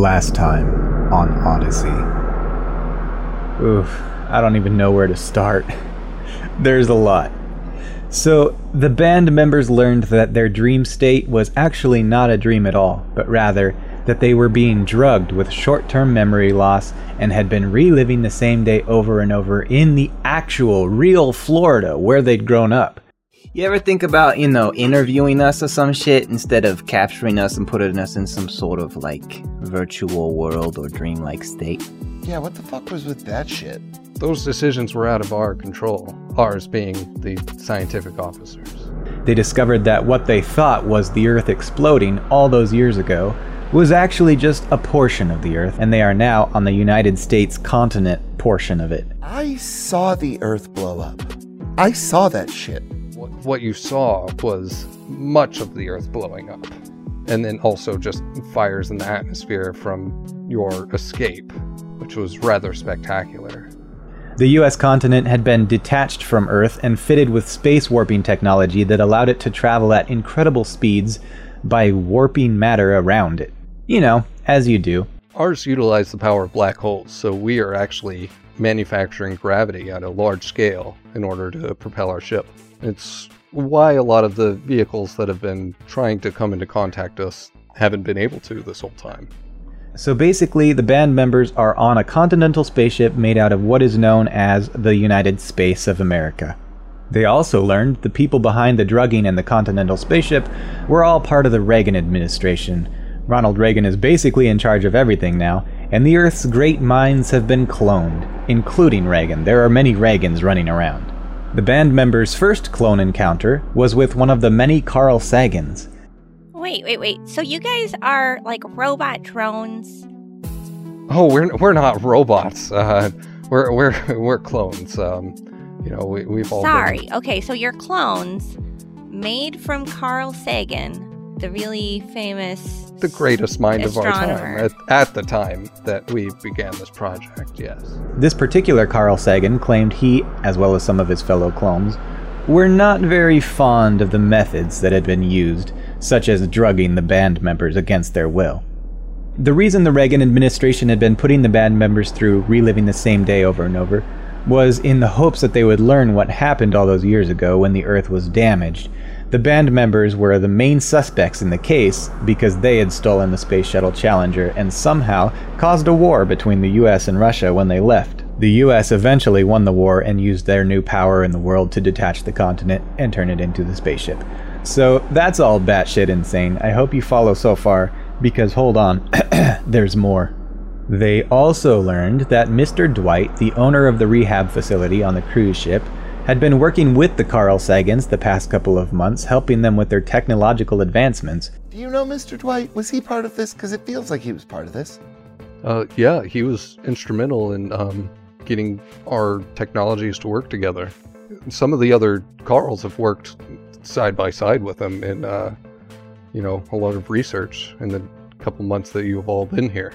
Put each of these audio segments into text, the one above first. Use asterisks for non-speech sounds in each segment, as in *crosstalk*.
Last time on Odyssey. Oof, I don't even know where to start. *laughs* There's a lot. So, the band members learned that their dream state was actually not a dream at all, but rather that they were being drugged with short term memory loss and had been reliving the same day over and over in the actual, real Florida where they'd grown up. You ever think about, you know, interviewing us or some shit instead of capturing us and putting us in some sort of like virtual world or dreamlike state? Yeah, what the fuck was with that shit? Those decisions were out of our control, ours being the scientific officers. They discovered that what they thought was the Earth exploding all those years ago was actually just a portion of the Earth, and they are now on the United States continent portion of it. I saw the Earth blow up. I saw that shit. What, you saw was much of the Earth blowing up, and then also just fires in the atmosphere from your escape, which was rather spectacular. The US continent had been detached from Earth and fitted with space warping technology that allowed it to travel at incredible speeds by warping matter around it. You know, as you do. Ours utilize the power of black holes, so we are actually manufacturing gravity at a large scale in order to propel our ship. It's why a lot of the vehicles that have been trying to come into contact us haven't been able to this whole time. So basically, the band members are on a continental spaceship made out of what is known as the United Space of America. They also learned the people behind the drugging and the continental spaceship were all part of the Reagan administration, Ronald Reagan is basically in charge of everything now, and the Earth's great minds have been cloned, including Reagan. There are many Reagans running around. The band members' first clone encounter was with one of the many Carl Sagans. Wait, wait, wait. So you guys are like robot drones? Oh, we're we're not robots. Uh, we're we're we're clones. Um, you know, we, we've all. Sorry. Been... Okay, so you're clones made from Carl Sagan, the really famous the greatest mind astronomer. of our time at, at, the time that we began this project, yes. This particular Carl Sagan claimed he, as well as some of his fellow clones, were not very fond of the methods that had been used, such as drugging the band members against their will. The reason the Reagan administration had been putting the band members through reliving the same day over and over was in the hopes that they would learn what happened all those years ago when the Earth was damaged the band members were the main suspects in the case because they had stolen the Space Shuttle Challenger and somehow caused a war between the US and Russia when they left. The US eventually won the war and used their new power in the world to detach the continent and turn it into the spaceship. So that's all batshit insane. I hope you follow so far, because hold on, *clears throat* there's more. They also learned that Mr. Dwight, the owner of the rehab facility on the cruise ship, had been working with the Carl Sagans the past couple of months, helping them with their technological advancements. Do you know Mr. Dwight? Was he part of this? Because it feels like he was part of this. Uh, yeah, he was instrumental in um, getting our technologies to work together. Some of the other Carls have worked side by side with him in, uh, you know, a lot of research in the couple months that you've all been here.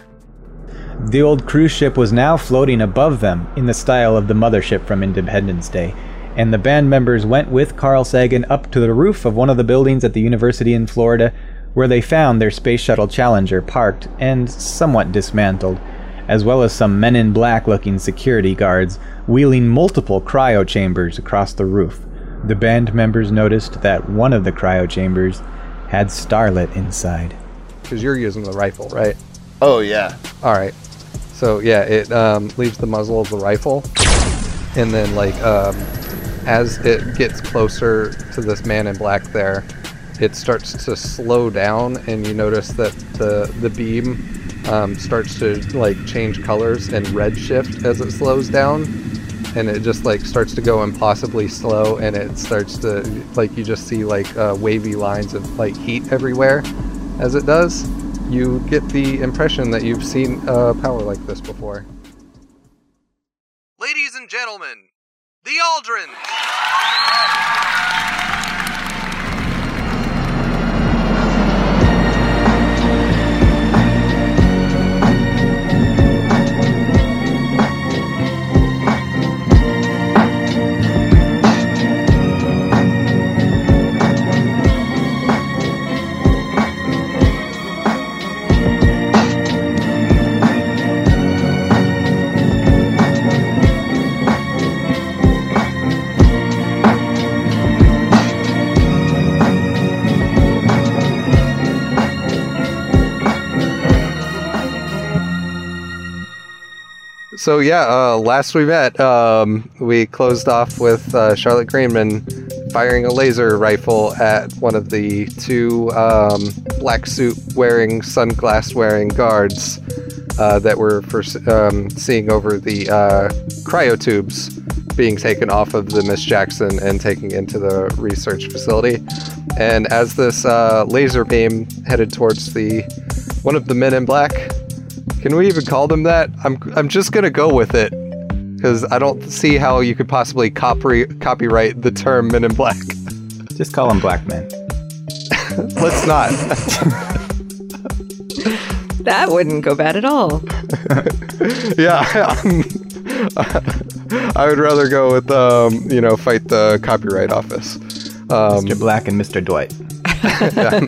The old cruise ship was now floating above them in the style of the mothership from Independence Day, and the band members went with Carl Sagan up to the roof of one of the buildings at the university in Florida, where they found their Space Shuttle Challenger parked and somewhat dismantled, as well as some men in black looking security guards wheeling multiple cryo chambers across the roof. The band members noticed that one of the cryo chambers had Starlet inside. Because you're using the rifle, right? Oh, yeah. All right. So, yeah, it um, leaves the muzzle of the rifle, and then, like, um, as it gets closer to this man in black there, it starts to slow down, and you notice that the the beam um, starts to like change colors and redshift as it slows down, and it just like starts to go impossibly slow, and it starts to like you just see like uh, wavy lines of like heat everywhere as it does. You get the impression that you've seen uh, power like this before. Ladies and gentlemen, the Aldrin! So yeah, uh, last we met, um, we closed off with uh, Charlotte Greenman firing a laser rifle at one of the two um, black suit wearing, sunglass wearing guards uh, that were for, um, seeing over the uh, cryotubes being taken off of the Miss Jackson and taken into the research facility. And as this uh, laser beam headed towards the one of the men in black, can we even call them that? I'm I'm just gonna go with it because I don't see how you could possibly copy copyright the term Men in Black. *laughs* Just call them black men. *laughs* Let's not. *laughs* That wouldn't go bad at all. yeah, I would rather go with um, you know fight the copyright office. Um, Mr. Black and Mr. Dwight. yeah,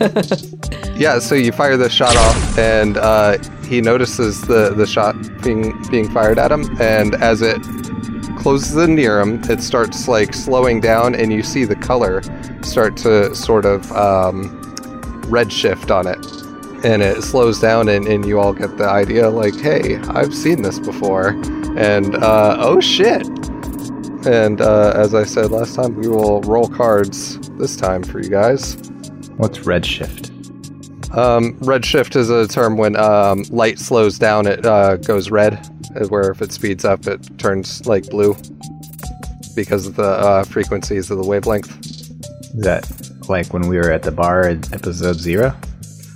so you fire the shot off, and uh, he notices the, the shot being being fired at him, and as it closes in near him, it starts like slowing down, and you see the color start to sort of um, redshift on it, and it slows down, and, and you all get the idea like, hey, I've seen this before, and uh, oh shit. And uh, as I said last time, we will roll cards this time for you guys. What's redshift? Um, redshift is a term when um, light slows down, it uh, goes red, uh, where if it speeds up, it turns like blue because of the uh, frequencies of the wavelength. Is that like when we were at the bar in episode zero?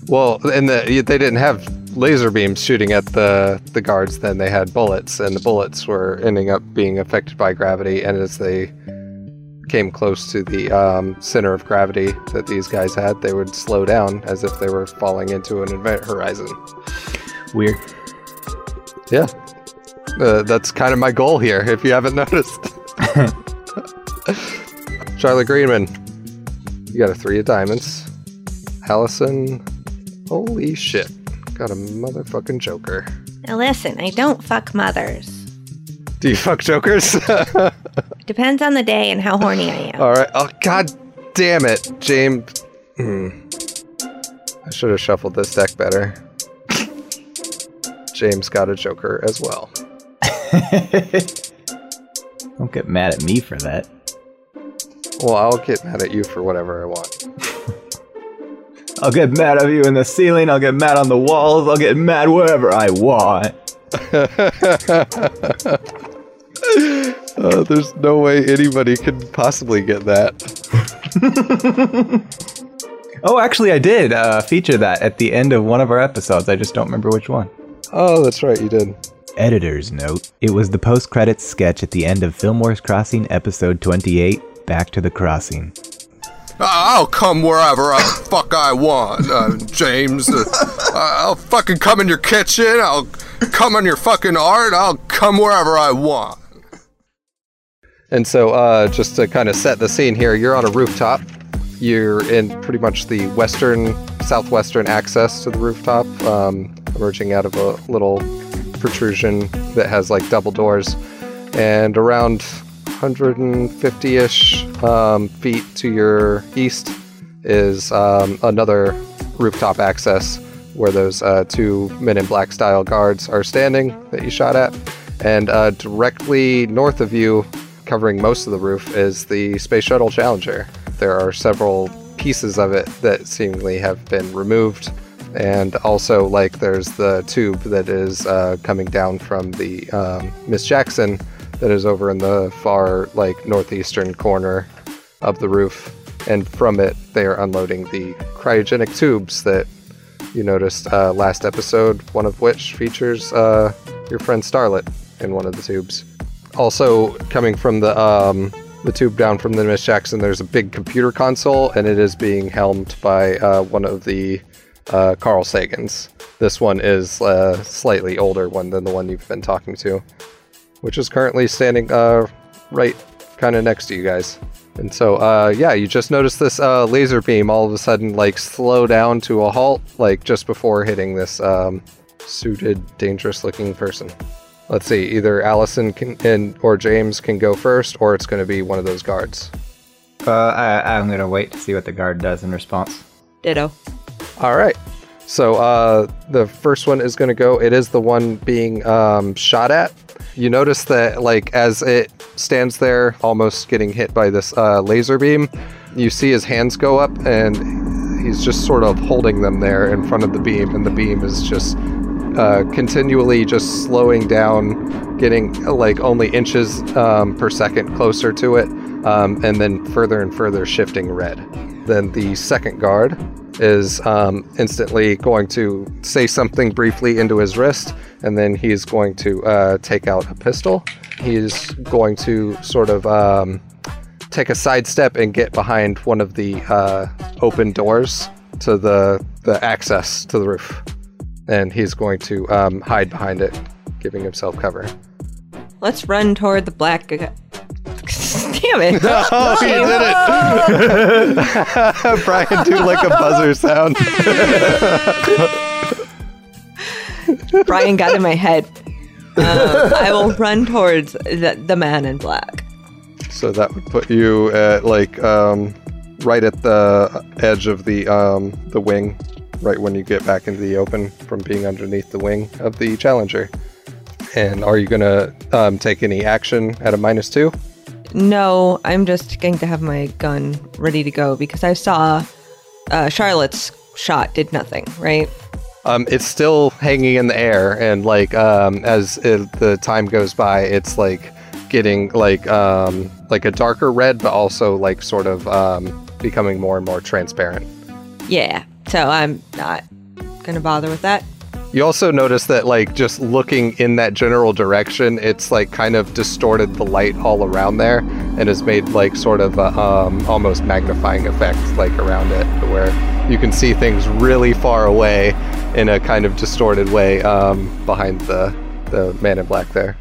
Well, and the, they didn't have laser beams shooting at the, the guards, then they had bullets, and the bullets were ending up being affected by gravity, and as they came close to the um, center of gravity that these guys had, they would slow down as if they were falling into an event horizon. Weird. Yeah. Uh, that's kind of my goal here, if you haven't *laughs* noticed. *laughs* Charlotte Greenman, you got a three of diamonds. Allison, holy shit, got a motherfucking joker. Now listen, I don't fuck mothers. Do you fuck jokers? *laughs* Depends on the day and how horny I am. All right. Oh god damn it, James. Hmm. I should have shuffled this deck better. *laughs* James got a joker as well. *laughs* Don't get mad at me for that. Well, I'll get mad at you for whatever I want. *laughs* I'll get mad at you in the ceiling, I'll get mad on the walls, I'll get mad wherever I want. Uh, there's no way anybody could possibly get that. *laughs* Oh, actually, I did uh, feature that at the end of one of our episodes. I just don't remember which one. Oh, that's right, you did. Editor's note. It was the post credits sketch at the end of Fillmore's Crossing, episode 28, Back to the Crossing. I'll come wherever I *coughs* fuck I want, uh, James. Uh, I'll fucking come in your kitchen. I'll come on your fucking art. I'll come wherever I want. And so, uh, just to kind of set the scene here, you're on a rooftop. You're in pretty much the western, southwestern access to the rooftop, um, emerging out of a little protrusion that has like double doors. And around 150 ish um, feet to your east is um, another rooftop access where those uh, two men in black style guards are standing that you shot at. And uh, directly north of you, covering most of the roof, is the Space Shuttle Challenger. There are several pieces of it that seemingly have been removed. And also, like, there's the tube that is uh, coming down from the um, Miss Jackson that is over in the far, like, northeastern corner of the roof. And from it, they are unloading the cryogenic tubes that you noticed uh, last episode, one of which features uh, your friend Starlet in one of the tubes. Also, coming from the um, the tube down from the Miss Jackson, there's a big computer console, and it is being helmed by uh, one of the uh, Carl Sagans. This one is a slightly older one than the one you've been talking to, which is currently standing uh, right kind of next to you guys. And so, uh, yeah, you just noticed this uh, laser beam all of a sudden like slow down to a halt, like just before hitting this um, suited, dangerous-looking person. Let's see, either Allison can, and or James can go first, or it's going to be one of those guards. Uh, I, I'm gonna wait to see what the guard does in response. Ditto. All right. So uh, the first one is going to go. It is the one being um, shot at. You notice that, like, as it stands there, almost getting hit by this uh, laser beam, you see his hands go up, and he's just sort of holding them there in front of the beam, and the beam is just uh, continually just slowing down, getting like only inches um, per second closer to it, um, and then further and further shifting red. Then the second guard is um, instantly going to say something briefly into his wrist, and then he's going to uh, take out a pistol. He's going to sort of um, take a sidestep and get behind one of the uh, open doors to the the access to the roof, and he's going to um, hide behind it, giving himself cover. Let's run toward the black. G- *laughs* Damn it! *laughs* Oh, he did it! *laughs* Brian, do like a buzzer sound. Brian got in my head. Um, I will run towards the, the man in black. So that would put you at like um, right at the edge of the um, the wing, right when you get back into the open from being underneath the wing of the Challenger. And are you gonna um, take any action at a minus two? No, I'm just going to have my gun ready to go because I saw uh, Charlotte's shot did nothing, right? Um, it's still hanging in the air, and like um, as it, the time goes by, it's like getting like um, like a darker red, but also like sort of um, becoming more and more transparent. Yeah, so I'm not going to bother with that. You also notice that, like, just looking in that general direction, it's like kind of distorted the light all around there and has made like sort of a, um, almost magnifying effect like around it, where you can see things really far away in a kind of distorted way um, behind the the man in black there.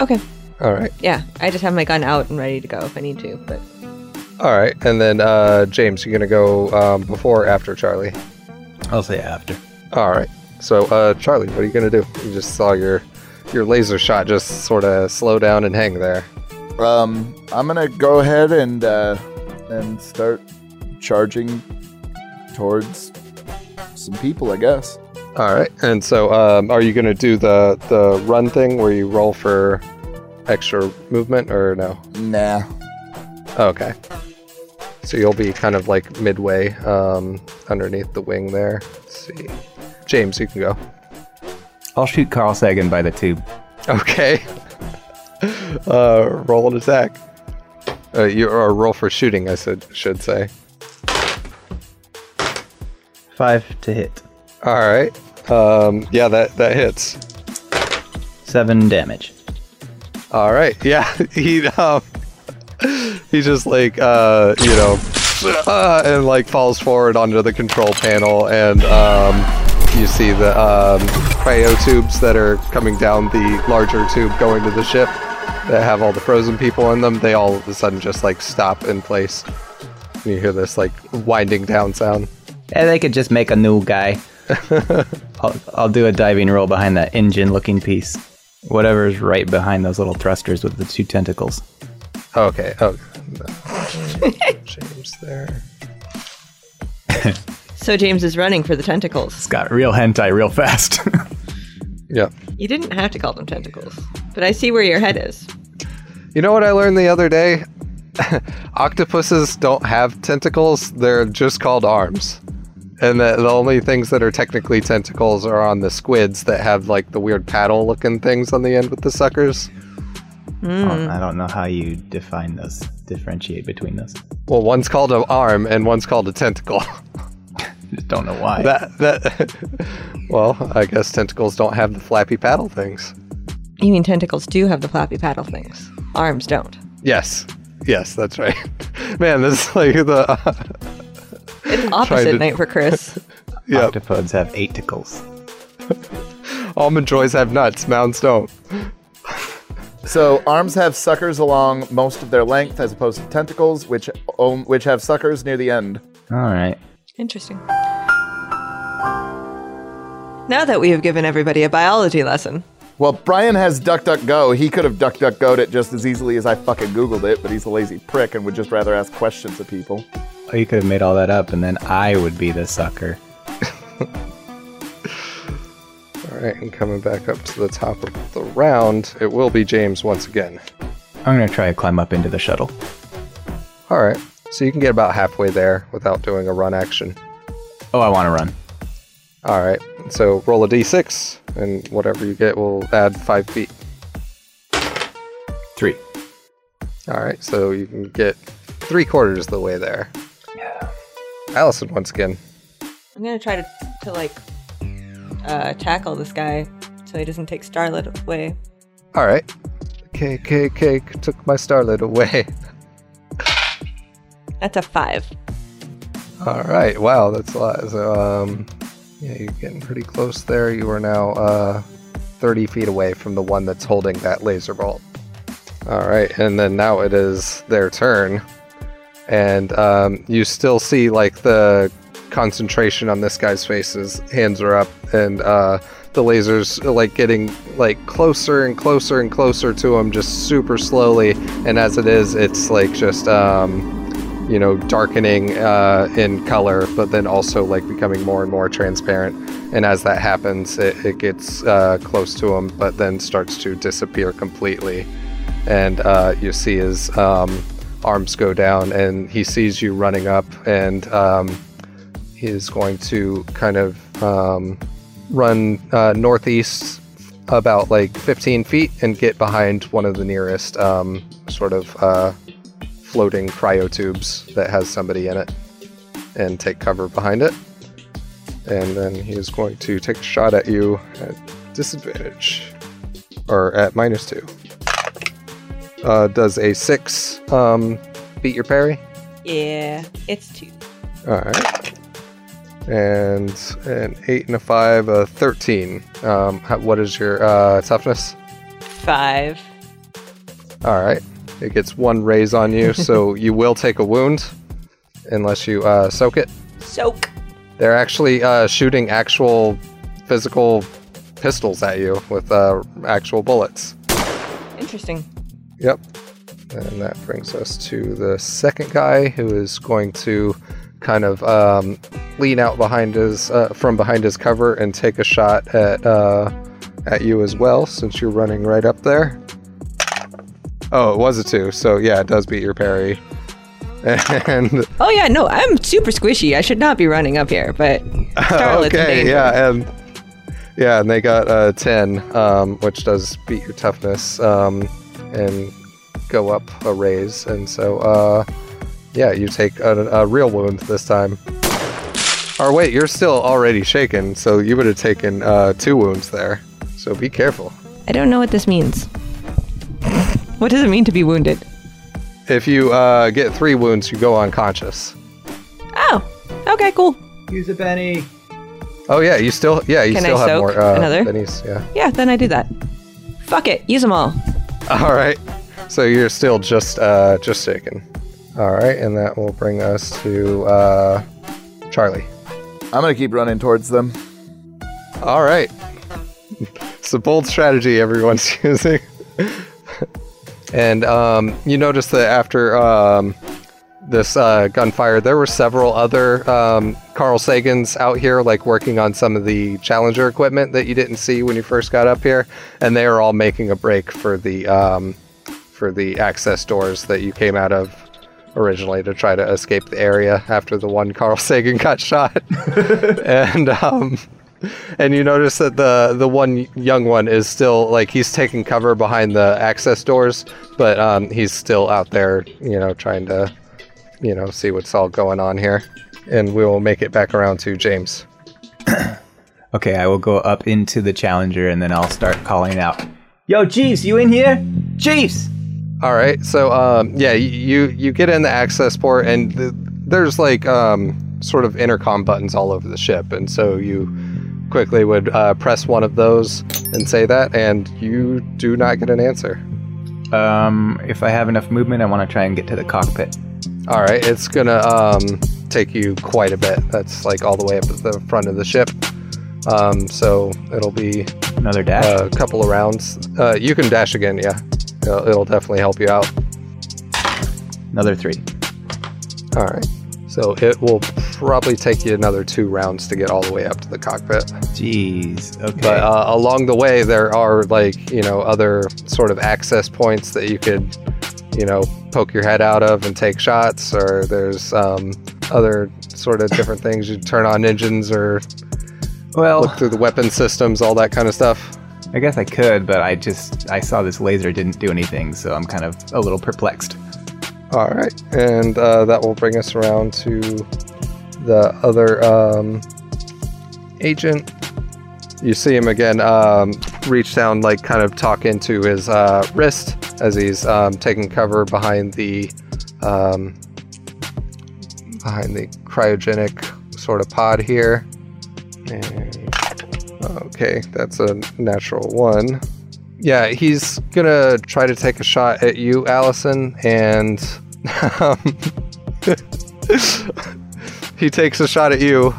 Okay. All right, Yeah, I just have my gun out and ready to go if I need to. But all right, and then uh, James, you're gonna go um, before or after Charlie. I'll say after. All right. So, uh, Charlie, what are you gonna do? You just saw your your laser shot just sort of slow down and hang there. Um, I'm gonna go ahead and uh, and start charging towards some people, I guess. All right. And so, um, are you gonna do the the run thing where you roll for extra movement, or no? Nah. Okay. So you'll be kind of like midway um, underneath the wing there. Let's see. James, you can go. I'll shoot Carl Sagan by the tube. Okay. *laughs* uh, roll an attack. Uh, you or roll for shooting, I said should say. Five to hit. All right. Um, yeah, that that hits. Seven damage. All right. Yeah, *laughs* he um, *laughs* he just like uh, you know, uh, and like falls forward onto the control panel, and um, you see the um, cryo tubes that are coming down the larger tube going to the ship that have all the frozen people in them. They all of a sudden just like stop in place. And you hear this like winding down sound. Yeah, they could just make a new guy. *laughs* I'll, I'll do a diving roll behind that engine looking piece. Whatever's right behind those little thrusters with the two tentacles. Oh, okay. Oh, James there. *laughs* so James is running for the tentacles. It's got real hentai real fast. *laughs* Yep. You didn't have to call them tentacles, but I see where your head is. You know what I learned the other day? *laughs* Octopuses don't have tentacles, they're just called arms. And the, the only things that are technically tentacles are on the squids that have like the weird paddle looking things on the end with the suckers. I don't- I don't know how you define those, differentiate between those. Well, one's called an arm and one's called a tentacle. *laughs* Just don't know why. that that *laughs* Well, I guess tentacles don't have the flappy paddle things. You mean tentacles do have the flappy paddle things? Arms don't. Yes. Yes, that's right. *laughs* Man, this is like the It's opposite to- night for Chris. Yep. Octopods have eight tickles. Almond joys have nuts, mounds don't. So arms have suckers along most of their length, as opposed to tentacles, which own, which have suckers near the end. All right. Interesting. Now that we have given everybody a biology lesson, Well, Brian has DuckDuckGo. He could have DuckDuckGo'd it just as easily as I fucking Googled it, but he's a lazy prick and would just rather ask questions of people. Oh, you could have made all that up, and then I would be the sucker. *laughs* All right, and coming back up to the top of the round, it will be James once again. I'm gonna try to climb up into the shuttle. All right, so you can get about halfway there without doing a run action. Oh, I want to run. All right, so roll a d6, and whatever you get will add five feet. Three. All right, so you can get three quarters of the way there. Yeah. Allison once again. I'm gonna try to to like uh, tackle this guy so he doesn't take Starlet away. All right. KKK took my starlet away. That's a five. All right. Wow, that's a lot. So, um, yeah, you're getting pretty close there. You are now uh, 30 feet away from the one that's holding that laser bolt. All right, and then now it is their turn, and um, you still see like the concentration on this guy's face. His hands are up, and uh, the lasers like getting like closer and closer and closer to him, just super slowly. And as it is, it's like just um, you know, darkening uh, in color, but then also like becoming more and more transparent. And as that happens, it, it gets uh, close to him, but then starts to disappear completely. And uh, you see his um, arms go down, and he sees you running up, and um, is going to kind of um, run uh, northeast about like 15 feet and get behind one of the nearest um, sort of uh, floating cryo tubes that has somebody in it and take cover behind it. And then he is going to take a shot at you at disadvantage or at minus two. Uh, does a six um, beat your parry? Yeah, it's two. All right. And an eight and a five, a thirteen. Um, how, what is your uh, toughness? Five. All right. It gets one raise on you, so *laughs* you will take a wound unless you uh, soak it. Soak. They're actually uh, shooting actual physical pistols at you with uh, actual bullets. Interesting. Yep. And that brings us to the second guy who is going to kind of um, lean out behind his uh, from behind his cover and take a shot at uh, at you as well, since you're running right up there. Oh, it was a two, so yeah, it does beat your parry. *laughs* And Oh yeah, no, I'm super squishy. I should not be running up here, but *laughs* Starlet's okay, yeah, and yeah, and they got a ten, um, which does beat your toughness, um, and go up a raise, and so uh, yeah, you take a, a real wound this time. Or wait, you're still already shaken, so you would have taken uh, two wounds there. So be careful. I don't know what this means. *laughs* what does it mean to be wounded? If you uh, get three wounds, you go unconscious. Oh, okay, cool. Use a Benny. Oh yeah, you still yeah you Can I still have soak more uh, another? bennies, yeah. Yeah, then I do that. Fuck it, use them all. *laughs* All right. So you're still just uh, just shaken. All right, and that will bring us to uh, Charlie. I'm gonna keep running towards them. All right. It's a bold strategy everyone's *laughs* using. and um, you notice that after um, this uh, gunfire, there were several other um, Carl Sagans out here, like working on some of the Challenger equipment that you didn't see when you first got up here, and they are all making a break for the um, for the access doors that you came out of originally to try to escape the area after the one Carl *laughs* Sagan got shot. *laughs* and um, and you notice that the the one young one is still like he's taking cover behind the access doors, but um, he's still out there, you know, trying to, you know, see what's all going on here. And we will make it back around to James. *coughs* Okay, I will go up into the Challenger and then I'll start calling out. Yo, Jeeves, you in here? Chiefs! All right, so um, yeah, you you get in the access port, and th- there's like um, sort of intercom buttons all over the ship, and so you quickly would uh, press one of those and say that, and you do not get an answer. Um, if I have enough movement, I want to try and get to the cockpit. All right, it's gonna um, take you quite a bit. That's like all the way up at the front of the ship. Um, so it'll be Another dash. a couple of rounds. Uh, you can dash again, yeah. It'll, it'll definitely help you out. Another three. All right. So it will probably take you another two rounds to get all the way up to the cockpit. Jeez. Okay. But uh, along the way, there are like you know other sort of access points that you could you know poke your head out of and take shots, or there's um, other sort of different things you turn on engines or well, look through the weapon systems, all that kind of stuff. I guess I could, but I just I saw this laser didn't do anything, so I'm kind of a little perplexed. All right, and uh, that will bring us around to the other um, agent. You see him again um, reach down, like kind of talk into his uh, wrist as he's um, taking cover behind the um, behind the cryogenic sort of pod here. And, okay, that's a natural one. Yeah, he's gonna try to take a shot at you, Allison, and um, *laughs* he takes a shot at you,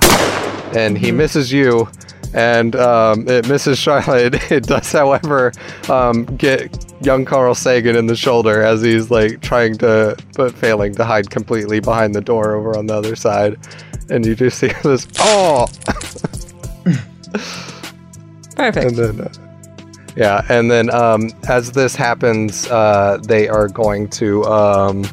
and he misses you, and um, it misses Charlotte. *laughs* It does, however, um, get young Carl Sagan in the shoulder as he's like trying to, but failing to hide completely behind the door over on the other side, and you do see *laughs* this. Oh. Perfect. And then, uh, yeah, and then um, as this happens, uh, they are going to um,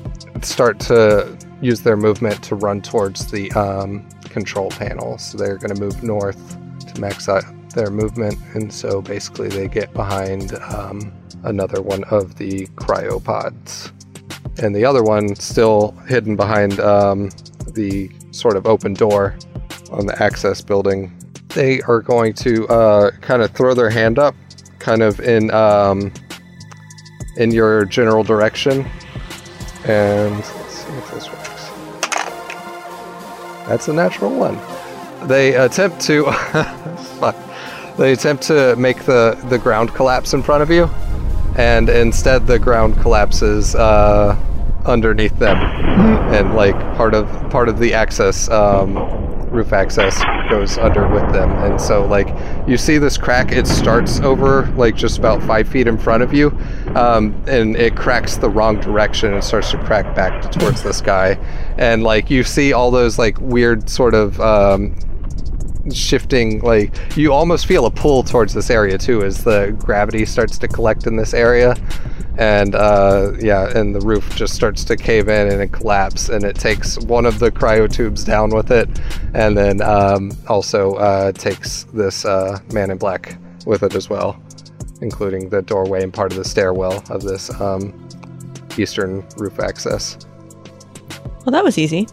start to use their movement to run towards the um, control panel. So they're going to move north to max out their movement, and so basically they get behind um, another one of the cryopods, and the other one still hidden behind um, the sort of open door on the access building they are going to uh, kind of throw their hand up, kind of in um, in your general direction, and let's see if this works. That's a natural one. They attempt to. *laughs* They attempt to make the the ground collapse in front of you, and instead the ground collapses uh, underneath them, and like part of part of the access. Um, roof access goes under with them. And so like you see this crack it starts over like just about five feet in front of you um, and it cracks the wrong direction and starts to crack back towards the sky. And like you see all those like weird sort of um, shifting like you almost feel a pull towards this area too as the gravity starts to collect in this area and uh, yeah and the roof just starts to cave in and it collapse and it takes one of the cryotubes down with it and then um, also uh, takes this uh, man in black with it as well including the doorway and part of the stairwell of this um, eastern roof access Well, that was easy.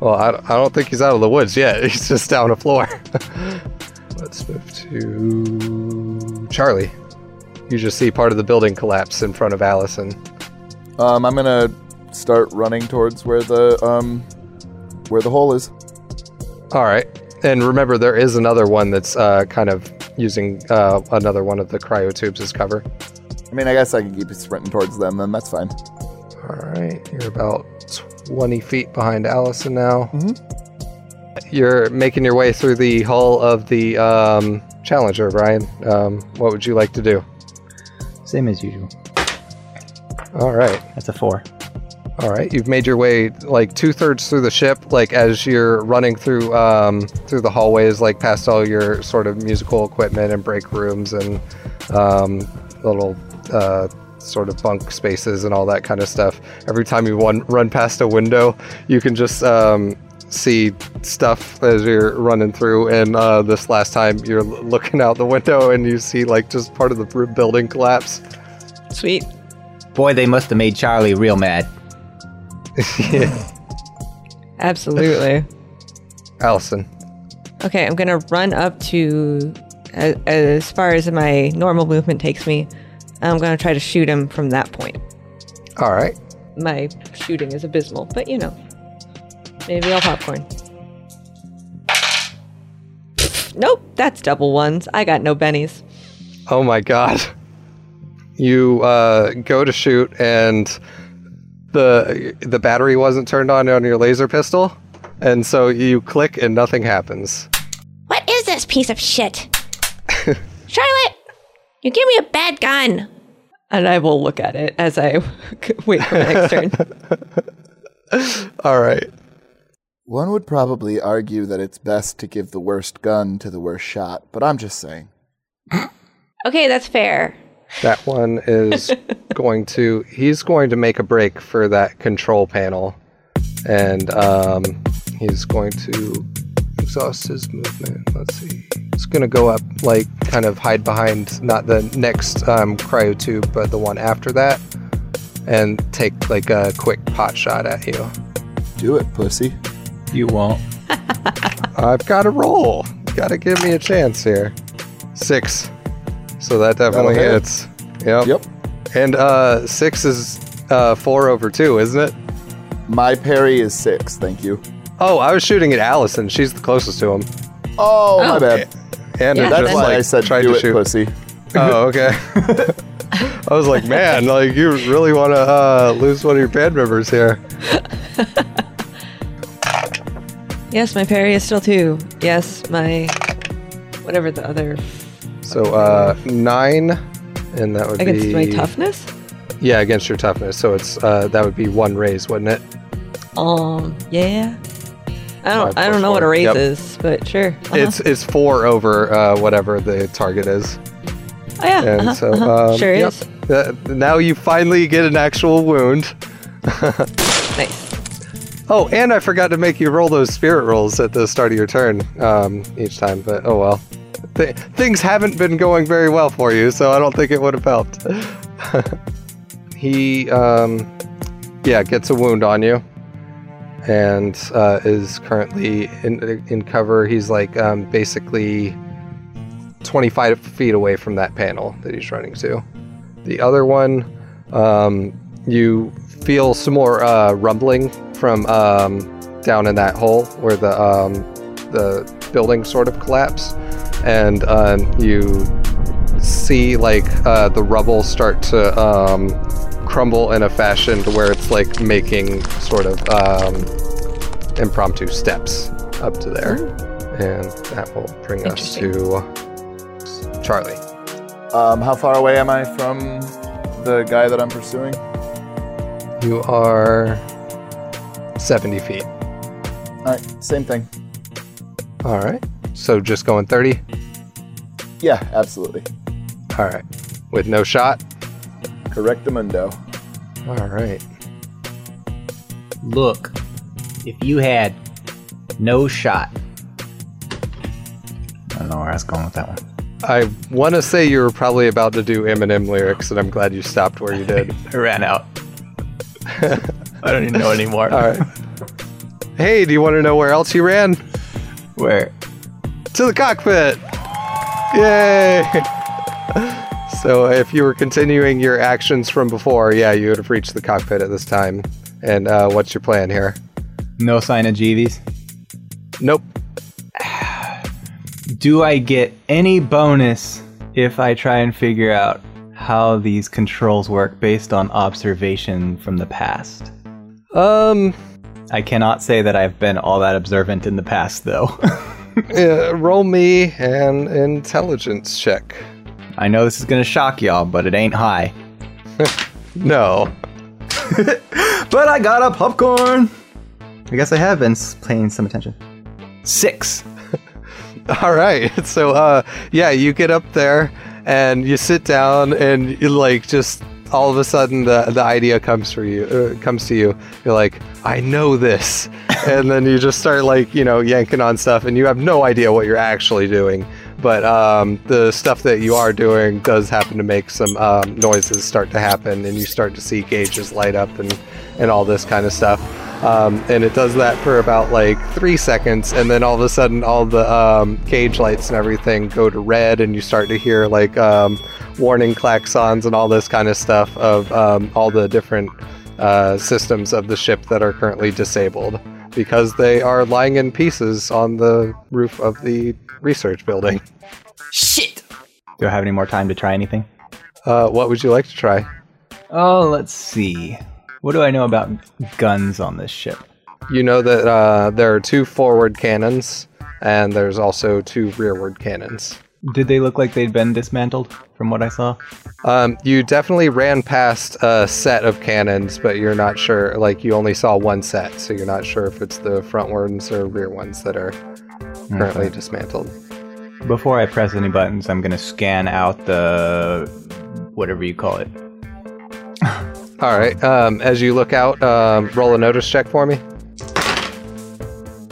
well, I, I don't think he's out of the woods yet. *laughs* He's just down the floor. *laughs* Let's move to Charlie. You just see part of the building collapse in front of Allison. Um, I'm gonna start running towards where the um, where the hole is. All right. And remember, there is another one that's uh, kind of using uh, another one of the cryotubes as cover. I mean, I guess I can keep sprinting towards them, then that's fine. All right. You're about 20 feet behind Allison now. You're making your way through the hull of the um, Challenger, Brian. Um, what would you like to do? Same as usual. All right. That's a four. All right, you've made your way like two thirds through the ship. Like as you're running through um, through the hallways, like past all your sort of musical equipment and break rooms and um, little uh, sort of bunk spaces and all that kind of stuff. Every time you run run past a window, you can just um, see stuff as you're running through. And uh, this last time, you're looking out the window and you see like just part of the building collapse. Sweet. Boy, they must have made Charlie real mad. yeah. *laughs* Absolutely. Allison. Okay, I'm gonna run up to as, as far as my normal movement takes me. I'm gonna try to shoot him from that point. All right. My shooting is abysmal, but you know, maybe I'll popcorn. Nope, that's double ones. I got no bennies. Oh my god. You uh, go to shoot and the the battery wasn't turned on on your laser pistol, and so you click and nothing happens. What is this piece of shit? *laughs* Charlotte, you give me a bad gun. And I will look at it as I *laughs* wait for my next turn. *laughs* All right. One would probably argue that it's best to give the worst gun to the worst shot, but I'm just saying. Okay, that's fair. That one is *laughs* going to. He's going to make a break for that control panel, and um, he's going to exhaust his movement. Let's see. It's going to go up, like, kind of hide behind not the next um, cryo tube, but the one after that, and take like a quick pot shot at you. Do it, pussy. You won't. I've got to roll. Got to give me a chance here. Six. So that definitely That'll hit. hits. Yep. Yep. And uh, six is uh, four over two, isn't it? My parry is six, thank you. Oh, I was shooting at Allison. She's the closest to him. Oh, my Oh. bad. And Yeah, That's just why like I said tried do to it, shoot. pussy. Oh, okay. *laughs* I was like, man, like you really want to uh, lose one of your band members here. *laughs* Yes, my parry is still two. Yes, my whatever the other So uh, nine, and that would be against be my toughness. Yeah, against your toughness. So it's uh, that would be one raise, wouldn't it? Um, yeah. I don't. Five I don't know what a raise Yep. is, but sure. Uh-huh. It's it's four over uh, whatever the target is. oh yeah. And uh-huh, so uh-huh. um, sure yep. is. Uh, now you finally get an actual wound. *laughs* Nice. Oh, and I forgot to make you roll those spirit rolls at the start of your turn um, each time, but oh well. Th- things haven't been going very well for you, so I don't think it would have helped. *laughs* he, um, yeah, gets a wound on you and uh, is currently in, in cover. He's like um, basically 25 feet away from that panel that he's running to. The other one, um, you feel some more uh, rumbling from um, down in that hole where the um, the building sort of collapsed, and um, you see like uh, the rubble start to um, crumble in a fashion to where it's like making sort of um, impromptu steps up to there, and that will bring us to Charlie. Um, how far away am I from the guy that I'm pursuing? You are 70 feet. All right, same thing. All right. So just going 30? Yeah, absolutely. All right. With no shot? Correct the Correctamundo. All right. Look, if you had no shot. I don't know where I was going with that one. I want to say you were probably about to do Eminem lyrics, and I'm glad you stopped where you did. *laughs* I ran out. *laughs* *laughs* I don't even know anymore. All right. Hey, do you want to know where else you ran? Where? To the cockpit! Yay! *laughs* so if you were continuing your actions from before, yeah, you would have reached the cockpit at this time. And uh, what's your plan here? No sign of Jeeves. Nope. *sighs* Do I get any bonus if I try and figure out how these controls work based on observation from the past? Um, I cannot say that I've been all that observant in the past, though. *laughs* uh, roll me an intelligence check. I know this is gonna shock y'all, but it ain't high. *laughs* No. *laughs* But I got a popcorn! I guess I have been paying some attention. Six! All right. So, uh, yeah, you get up there and you sit down, and you like just all of a sudden the the idea comes for you uh, comes to you. You're like, I know this, *laughs* and then you just start like you know yanking on stuff, and you have no idea what you're actually doing. But um, the stuff that you are doing does happen to make some um, noises start to happen, and you start to see gauges light up and and all this kind of stuff. Um, and it does that for about like three seconds, and then all of a sudden, all the um, cage lights and everything go to red, and you start to hear like um, warning klaxons and all this kind of stuff of um, all the different uh, systems of the ship that are currently disabled because they are lying in pieces on the roof of the research building. Shit! Do I have any more time to try anything? Uh, what would you like to try? Oh, let's see. What do I know about guns on this ship? You know that uh, there are two forward cannons, and there's also two rearward cannons. Did they look like they'd been dismantled from what I saw? Um, you definitely ran past a set of cannons, but you're not sure. Like you only saw one set, so you're not sure if it's the front ones or rear ones that are currently Okay. dismantled. Before I press any buttons, I'm gonna scan out the whatever you call it. *laughs* All right. Um, as you look out, um, roll a notice check for me.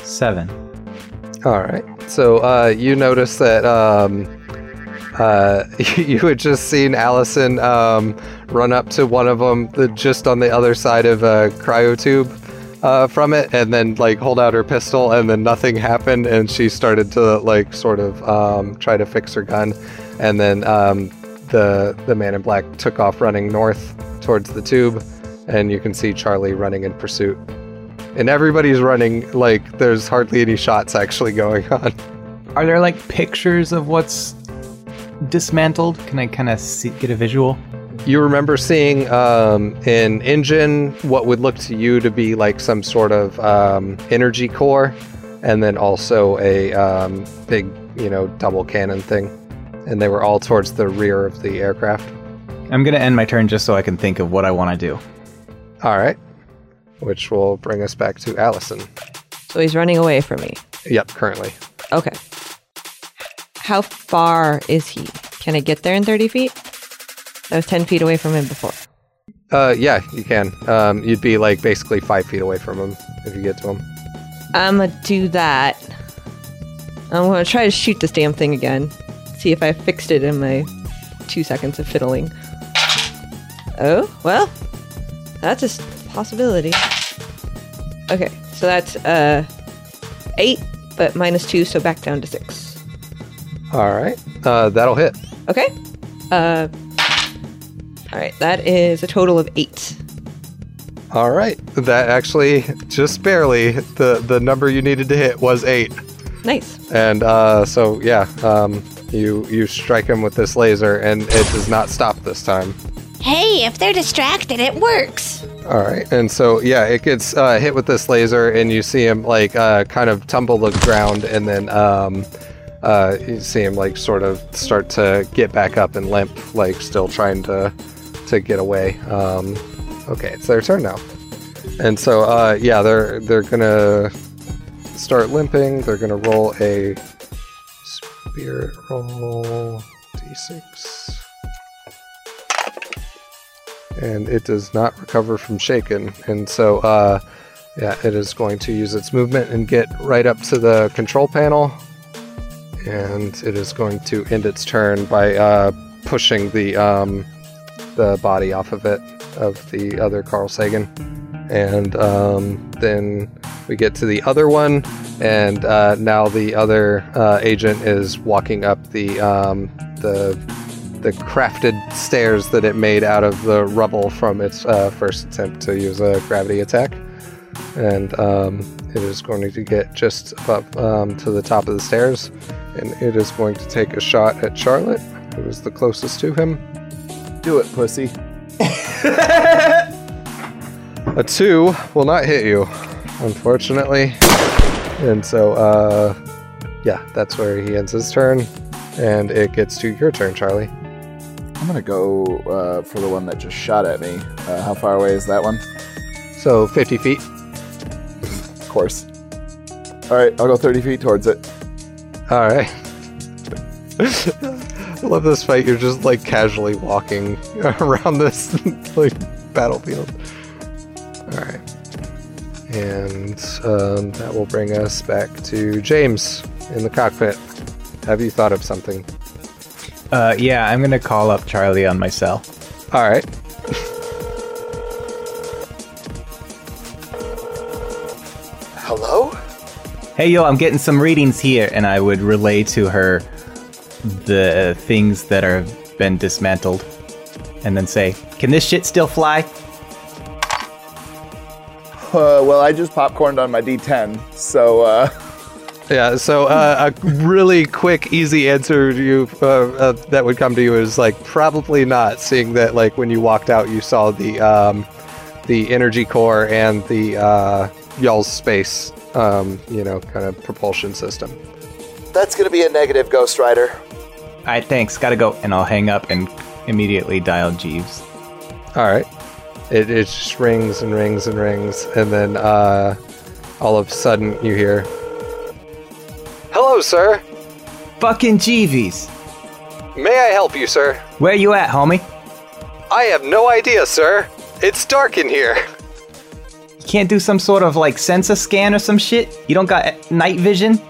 Seven. All right. So uh, you notice that um, uh, *laughs* you had just seen Allison um, run up to one of them, the, just on the other side of a cryotube uh, from it, and then like hold out her pistol, and then nothing happened, and she started to like sort of um, try to fix her gun, and then um, the the man in black took off running north towards the tube, and you can see Charlie running in pursuit and everybody's running like there's hardly any shots actually going *laughs* on. Are there like pictures of what's dismantled? Can I kind of get a visual? You remember seeing um, an engine, what would look to you to be like some sort of um, energy core, and then also a um, big, you know, double cannon thing. And they were all towards the rear of the aircraft. I'm gonna end my turn just so I can think of what I want to do. All right. Which will bring us back to Allison. So he's running away from me. Yep, currently. Okay. How far is he? Can I get there in 30 feet? I was 10 feet away from him before. Uh, yeah, you can. Um, you'd be like basically five feet away from him if you get to him. I'm gonna do that. I'm gonna try to shoot this damn thing again. See if I fixed it in my two seconds of fiddling. Oh, well, that's a s- possibility. Okay, so that's uh eight, but minus two, so back down to six. All right. Uh, that'll hit. Okay. Uh. All right, that is a total of eight. All right. That actually just barely the the number you needed to hit was eight, Nice. and uh, so yeah, um, you you strike him with this laser, and it does not stop this time. Hey, if they're distracted, it works. All right, and so yeah, it gets uh, hit with this laser, and you see him like uh, kind of tumble to the ground, and then um, uh, you see him like sort of start to get back up and limp, like still trying to to get away. Um, okay, it's their turn now, and so uh, yeah, they're they're gonna start limping. They're gonna roll a spirit roll d6 and it does not recover from shaken. And so, uh, yeah, it is going to use its movement and get right up to the control panel. And it is going to end its turn by uh, pushing the um, the body off of it of the other Carl Sagan. And um, then we get to the other one, and uh, now the other uh, agent is walking up the um, the the crafted stairs that it made out of the rubble from its uh, first attempt to use a gravity attack. And um, it is going to get just up um, to the top of the stairs, and it is going to take a shot at Charlotte, who is the closest to him. Do it, pussy. *laughs* *laughs* A two will not hit you, unfortunately. And so, uh, yeah, that's where he ends his turn. And it gets to your turn, Charlie. I'm gonna go uh, for the one that just shot at me. Uh, how far away is that one? So 50 feet. Of course. All right, I'll go 30 feet towards it. All right. I *laughs* love this fight. You're just like casually walking *laughs* around this *laughs* like battlefield. All right. And um, that will bring us back to James in the cockpit. Have you thought of something? Uh, yeah, I'm gonna call up Charlie on my cell. All right. Hello? Hey, yo, I'm getting some readings here, and I would relay to her the things that are been dismantled, and then say, "Can this shit still fly?" Uh, well, I just popcorned on my D10, so uh, *laughs* Yeah. So uh, a really quick, easy answer to you uh, uh, that would come to you is like probably not. Seeing that like when you walked out, you saw the um, the energy core and the uh, y'all's space, um, you know, kind of propulsion system. That's gonna be a negative, Ghost Rider. All right, thanks. Gotta go. And I'll hang up and immediately dial Jeeves. All right. It, it just rings and rings and rings, and then uh, all of a sudden you hear, "Hello, sir. Fucking Jeeves. May I help you, sir? Where you at, homie? I have no idea, sir. It's dark in here." You can't do some sort of like sensor scan or some shit? You don't got night vision?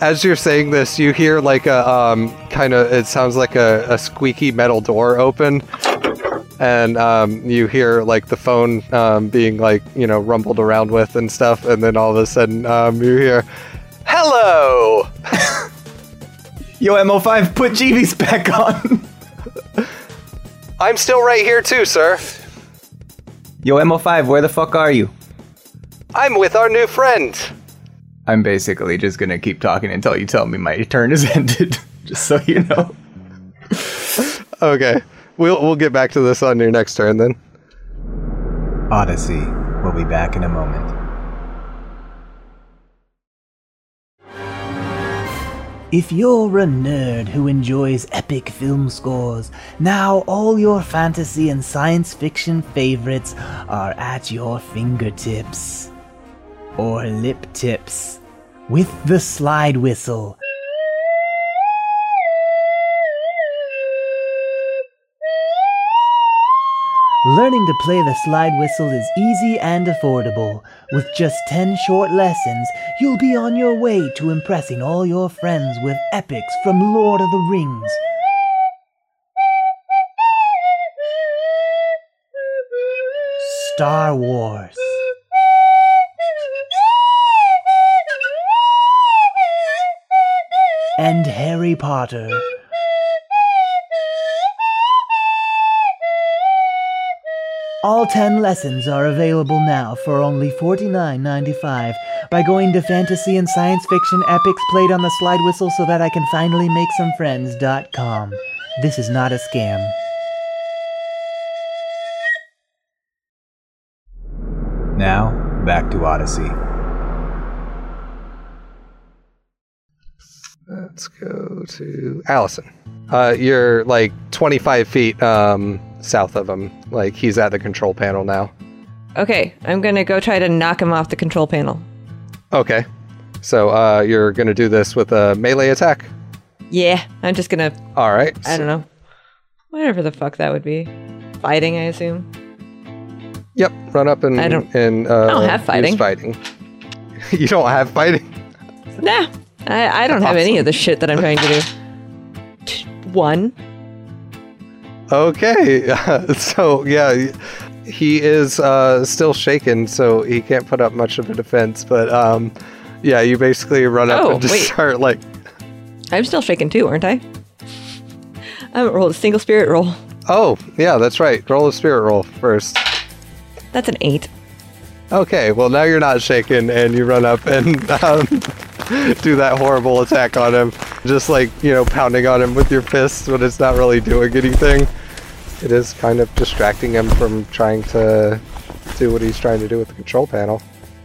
As you're saying this, you hear like a um, kind of. It sounds like a, a squeaky metal door open, and um, you hear like the phone um, being like you know rumbled around with and stuff, and then all of a sudden um, you hear, "Hello." Yo, MO5, put Jeeves back on. I'm still right here too, sir. Yo, MO5, where the fuck are you? I'm with our new friend. I'm basically just gonna keep talking until you tell me my turn is *laughs* ended. just so you know. Okay, we'll we'll get back to this on your next turn then. Odyssey will be back in a moment. If you're a nerd who enjoys epic film scores, now all your fantasy and science fiction favorites are at your fingertips. Or lip tips. With the slide whistle. Learning to play the slide whistle is easy and affordable. With just 10 short lessons, you'll be on your way to impressing all your friends with epics from Lord of the Rings. Star Wars. And Harry Potter. All 10 lessons are available now for only $49.95 by going to fantasy and science fiction epics played on the slide whistle so that I can finally make some friends.com. This is not a scam. Now, back to Odyssey. Let's go to Allison. Uh, you're like 25 feet um, south of him. Like he's at the control panel now. Okay, I'm gonna go try to knock him off the control panel. Okay. So uh, you're gonna do this with a melee attack. Yeah, I'm just gonna. All right. I don't know. Whatever the fuck that would be. Fighting, I assume. Yep. Run up and I don't- and uh, I don't have fighting. fighting. *laughs* you don't have fighting. Nah, I, I don't have any of the shit that I'm trying to do. *laughs* One. Okay. *laughs* so yeah, he is uh, still shaken, so he can't put up much of a defense. But um, yeah, you basically run up Oh, and just wait. *laughs* start like I'm still shaken too, aren't I? I haven't rolled a single spirit roll. Oh, yeah, that's right. Roll a spirit roll first. That's an eight. Okay, well now you're not shaken, and you run up and *laughs* um, do that horrible attack on him, just like you know, pounding on him with your fists, but it's not really doing anything. It is kind of distracting him from trying to do what he's trying to do with the control panel.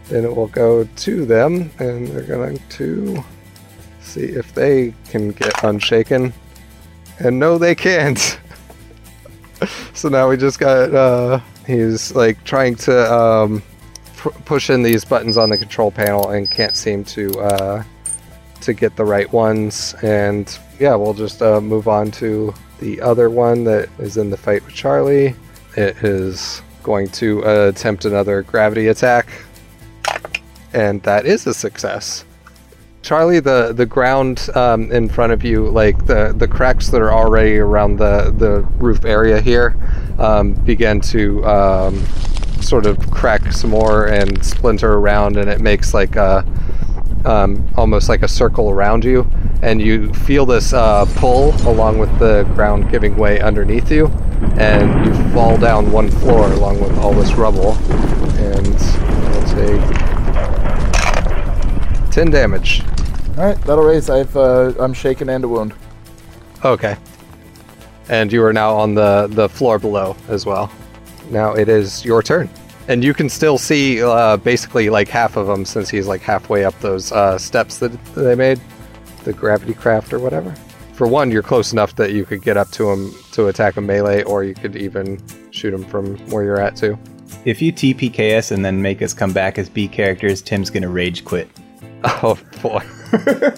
Then it will go to them, and they're going to see if they can get unshaken. And no, they can't. *laughs* so now we just got uh he's like trying to um pu- push in these buttons on the control panel and can't seem to uh to get the right ones. And yeah we'll just uh, move on to the other one that is in the fight with charlie. It is going to uh, attempt another gravity attack. And that is a success. Charlie, the the ground um, in front of you, like the the cracks that are already around the the roof area here, um, begin to um, sort of crack some more and splinter around, and it makes like a um, almost like a circle around you, and you feel this uh, pull along with the ground giving way underneath you, and you fall down one floor along with all this rubble, and you'll take ten damage. All right, that'll raise. I've uh, I'm shaken and a wound. Okay. And you are now on the the floor below as well. Now it is your turn, and you can still see uh, basically like half of him since he's like halfway up those uh, steps that they made, the gravity craft or whatever. for one, you're close enough that you could get up to him to attack him melee, or you could even shoot him from where you're at too. If you TPK us and then make us come back as B characters, Tim's gonna rage quit. *laughs* Oh boy. *laughs*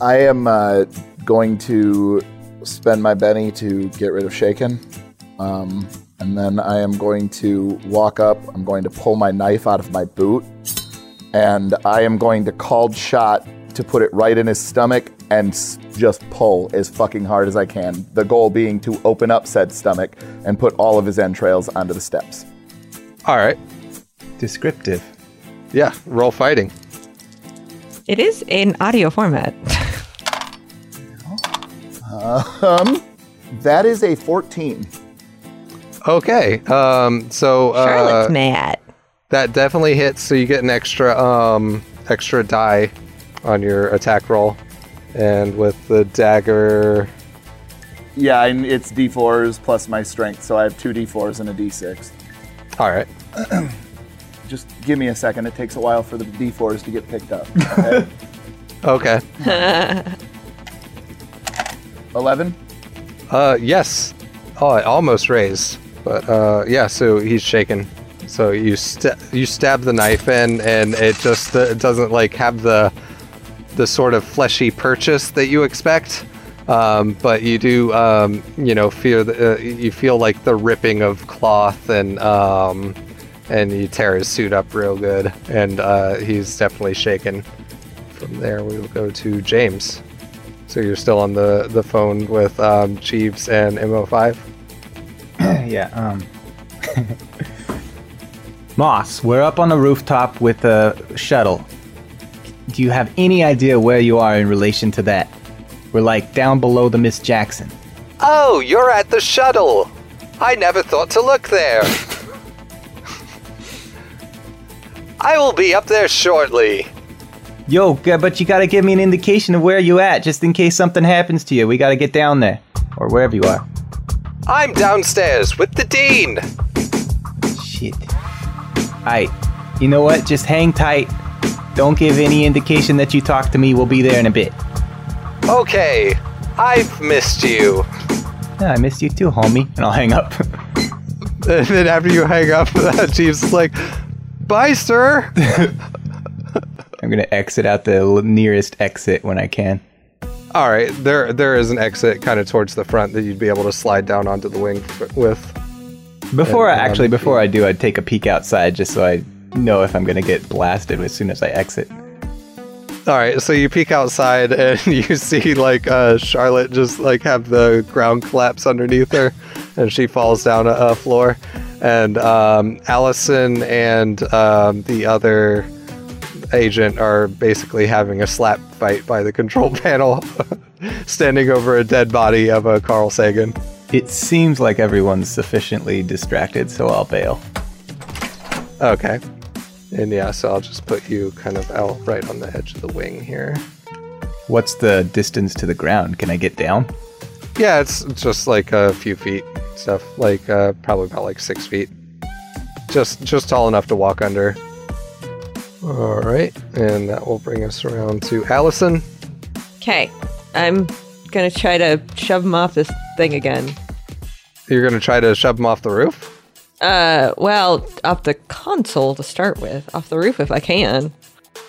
I am uh, going to spend my Benny to get rid of Shaken. Um, and then I am going to walk up. I'm going to pull my knife out of my boot. And I am going to called shot to put it right in his stomach and just pull as fucking hard as I can. The goal being to open up said stomach and put all of his entrails onto the steps. All right. Descriptive. Yeah. Roll fighting. It is in audio format. *laughs* Um, that is a 14. Okay. Um. So uh, Charlotte's mad. that definitely hits. So you get an extra um extra die on your attack roll, and with the dagger. Yeah, and it's d4s plus my strength, so I have two d4s and a d6. All right. *clears throat* Just give me a second. It takes a while for the d4s to get picked up. *laughs* Okay? *laughs* Okay. 11? Uh, yes. Oh, it almost raised, but uh, yeah. So he's shaken. So you sta- you stab the knife in, and it just uh, doesn't like have the the sort of fleshy purchase that you expect. Um, but you do, um, you know, feel the, uh, you feel like the ripping of cloth, and um, and you tear his suit up real good, and uh, he's definitely shaken. From there, we will go to James. So you're still on the, the phone with um, and MO5? *clears throat* yeah, um. *laughs* Moss, we're up on the rooftop with a shuttle. Do you have any idea where you are in relation to that? We're like down below the Miss Jackson. Oh, you're at the shuttle! I never thought to look there. I will be up there shortly. Yo, but you gotta give me an indication of where you at, just in case something happens to you. We gotta get down there. Or wherever you are. I'm downstairs with the Dean. Shit. Alright, you know what? Just hang tight. Don't give any indication that you talk to me. We'll be there in a bit. Okay, I've missed you. Yeah, I missed you too, homie. And I'll hang up. *laughs* And then after you hang up, *laughs* Jeeves is like, Bye, sir. *laughs* I'm gonna exit out the nearest exit when I can. All right, there there is an exit kind of towards the front that you'd be able to slide down onto the wing f- with. Before I And, um, actually, before I do, I'd take a peek outside just so I know if I'm gonna get blasted as soon as I exit. All right, so you peek outside and *laughs* you see like uh, Charlotte just like have the ground collapse underneath her, and she falls down a, a floor, and um, Allison and um, the other agent are basically having a slap fight by the control *laughs* panel, standing over a dead body of a Carl Sagan. It seems like everyone's sufficiently distracted, so I'll bail. Okay. And yeah, so I'll just put you kind of out right on the edge of the wing here. What's the distance to the ground? Can I get down? Yeah, it's just like a few feet stuff, like uh, probably about like six feet. Just just tall enough to walk under. All right, and that will bring us around to Allison. Okay, I'm gonna try to shove him off this thing again. You're gonna try to shove him off the roof. Uh, well, off the console to start with, off the roof if I can.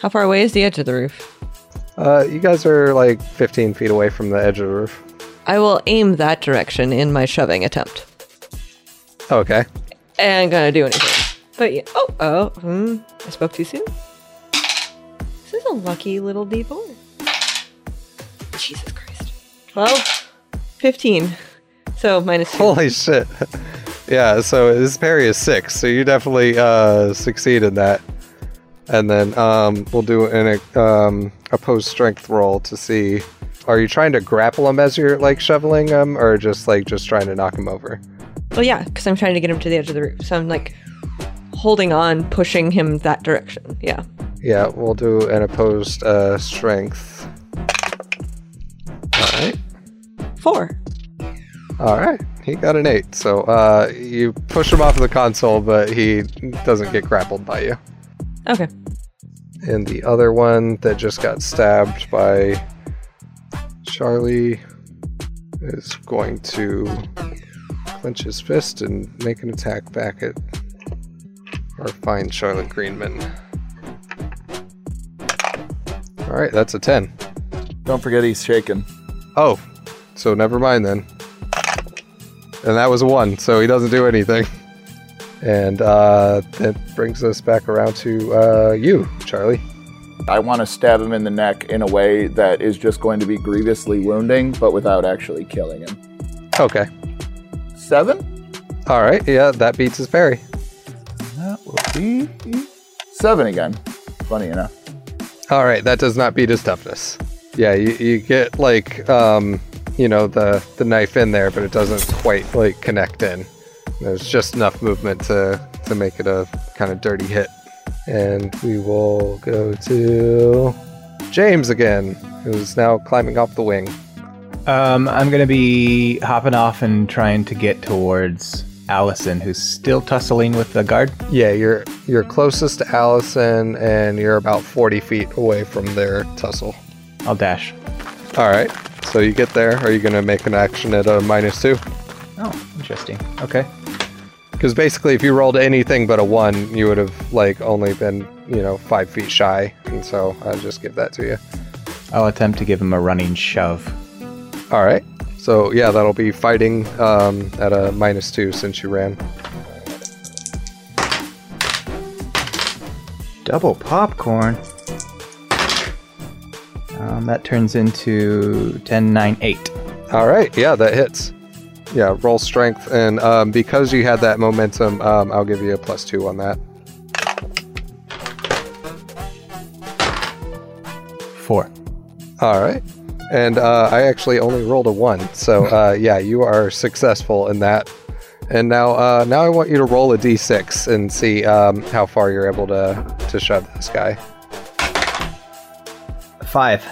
How far away is the edge of the roof? Uh, you guys are like 15 feet away from the edge of the roof. I will aim that direction in my shoving attempt. Okay. And gonna do anything. But yeah. Oh, oh, hmm. I spoke too soon. This is a lucky little D4. Jesus Christ. 12, 15. So minus two. Holy shit. yeah, so his parry is six, so you definitely uh, succeed in that. And then um, we'll do an um, opposed strength roll to see. Are you trying to grapple him as you're like shoveling him, or just like just trying to knock him over? Well, yeah, because I'm trying to get him to the edge of the roof. So I'm like holding on, pushing him that direction. Yeah. Yeah, we'll do an opposed uh, strength. All right. Four. All right. He got an eight. So uh, you push him off of the console, but he doesn't get grappled by you. Okay. and the other one that just got stabbed by Charlie is going to clench his fist and make an attack back at our fine Charlotte Greenman. All right, that's a 10. Don't forget he's shaken. Oh, so never mind then. And that was a 1, so he doesn't do anything. And uh, that brings us back around to uh, you, Charlie. I want to stab him in the neck in a way that is just going to be grievously wounding, but without actually killing him. Okay. Seven? All right, yeah, that beats his parry. That will be seven again. Funny enough. All right, that does not beat his toughness. Yeah, you, you get like um, you know the the knife in there, but it doesn't quite like connect in. There's just enough movement to to make it a kind of dirty hit. And we will go to James again, who's now climbing off the wing. Um, I'm gonna be hopping off and trying to get towards Allison, who's still tussling with the guard. Yeah, you're you're closest to Allison, and you're about 40 feet away from their tussle. I'll dash. All right, so you get there. Are you gonna make an action at a minus two? Oh, interesting. Okay. Because basically, if you rolled anything but a one, you would have like only been you know five feet shy, and so I'll just give that to you. I'll attempt to give him a running shove. All right. So yeah, that'll be fighting um, at a minus two since you ran. Double popcorn. Um, that turns into 10, 9, 8. All right. Yeah, that hits. Yeah, roll strength, and um, because you had that momentum, um, I'll give you a plus two on that. Four. All right. And uh, I actually only rolled a one, so uh, yeah, you are successful in that. And now, uh, now I want you to roll a d6 and see um, how far you're able to to shove this guy. Five.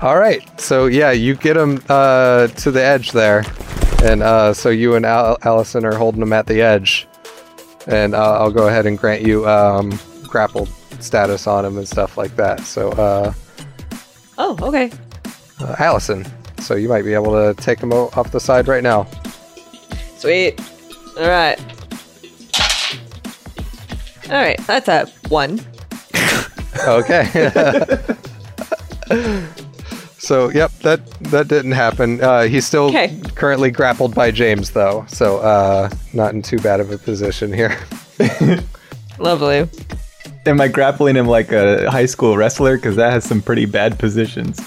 All right. So yeah, you get him uh, to the edge there, and uh, so you and Al- Allison are holding him at the edge. And uh, I'll go ahead and grant you um, grappled status on him and stuff like that. So uh, Oh, okay. Uh, Allison, so you might be able to take him off the side right now. Sweet. All right. All right, that's a one. *laughs* Okay. *laughs* so yep, that that didn't happen. Uh, he's still Okay. currently grappled by James though, so uh, not in too bad of a position here. *laughs* Lovely. Am I grappling him like a high school wrestler? Because that has some pretty bad positions.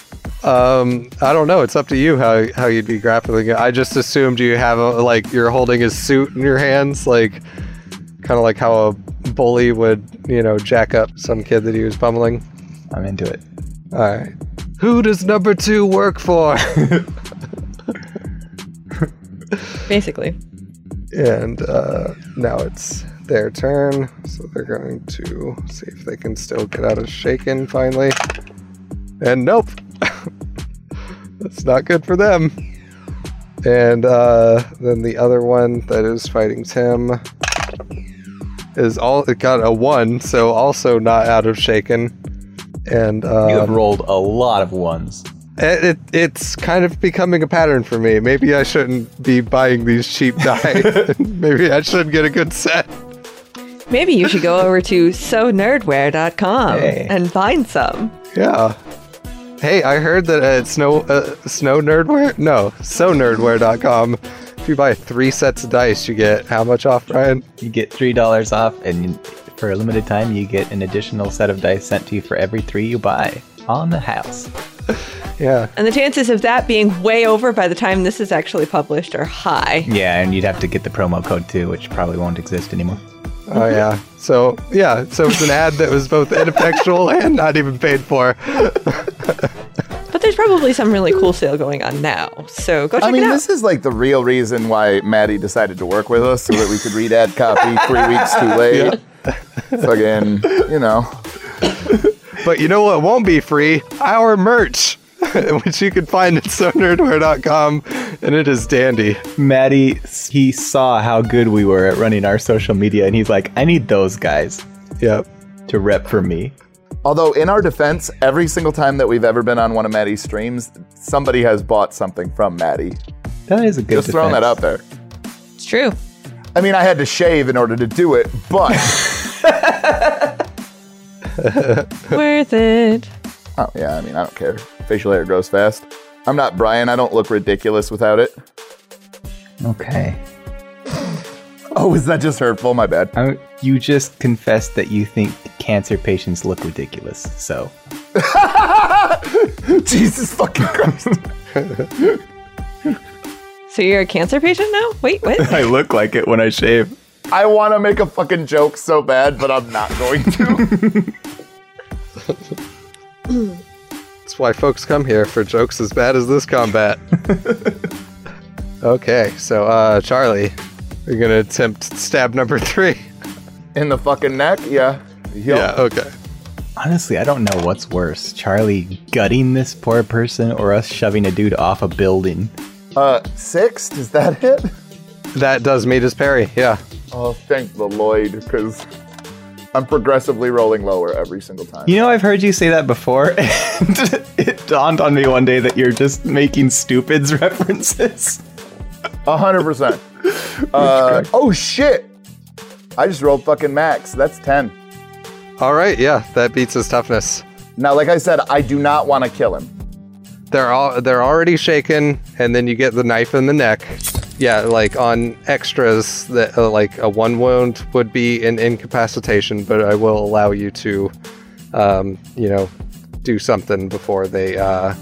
Um, I don't know. It's up to you how how you'd be grappling it. I just assumed you have a, like you're holding his suit in your hands, like kind of like how a bully would, you know, jack up some kid that he was pummeling. I'm into it. All right. Who does number two work for? *laughs* Basically. and uh, now it's their turn, so they're going to see if they can still get out of shaken finally. And nope, *laughs* that's not good for them. And uh, then the other one that is fighting Tim is all it got a one, so also not out of shaken. And uh, You have rolled a lot of ones. it, it, it's kind of becoming a pattern for me. Maybe I shouldn't be buying these cheap *laughs* die. *laughs* Maybe I should get a good set. Maybe you should go over to sonerdwear.com Hey. and find some. Yeah. Hey, I heard that at Snow uh, Snow Nerdwear, no, SoNerdwear.com, if you buy three sets of dice, you get how much off, Brian? You get three dollars off, and for a limited time, you get an additional set of dice sent to you for every three you buy on the house. *laughs* Yeah. And the chances of that being way over by the time this is actually published are high. Yeah, and you'd have to get the promo code too, which probably won't exist anymore. Oh yeah. So yeah. So it's an ad that was both ineffectual *laughs* and not even paid for. But there's probably some really cool sale going on now. So go check it out I mean, it out. this is like the real reason why Maddie decided to work with us so that we could read ad copy three weeks too *laughs* late. Fucking, you know. But you know what won't be free? Our merch, *laughs* which you can find at SoNerdwear.com, and it is dandy. Maddie, he saw how good we were at running our social media, and he's like, "I need those guys Yep. to rep for me." Although, in our defense, every single time that we've ever been on one of Maddie's streams, somebody has bought something from Maddie. That is a good Just throwing that out there. It's true. I mean, I had to shave in order to do it, but *laughs* Worth it. oh yeah, I mean, I don't care. Facial hair grows fast. I'm not Brian. I don't look ridiculous without it. Okay. Oh, is that just hurtful? My bad. I, you just confessed that you think cancer patients look ridiculous. So *laughs* Jesus fucking Christ. *laughs* So you're a cancer patient now? Wait, what? *laughs* I look like it when I shave. I want to make a fucking joke so bad, but I'm not going to. That's why folks come here for jokes as bad as this combat. *laughs* okay, so uh, Charlie, you're gonna attempt stab number three. In the fucking neck? Yeah. Yup. Yeah. Okay. Honestly, I don't know what's worse: Charlie gutting this poor person, or us shoving a dude off a building. Uh, six? Does that hit? That does meet his parry. Yeah. Oh, thank the Lloyd, because I'm progressively rolling lower every single time. You know, I've heard you say that before, *laughs* and it dawned on me one day that you're just making stupids *laughs* references. A hundred percent. *laughs* Uh, oh shit! I just rolled fucking max. That's ten. All right. Yeah, that beats his toughness. Now, like I said, I do not want to kill him. They're all they're already shaken, and then you get the knife in the neck. Yeah, like on extras, that uh, like a one wound would be an incapacitation, but I will allow you to, um, you know, do something before they uh,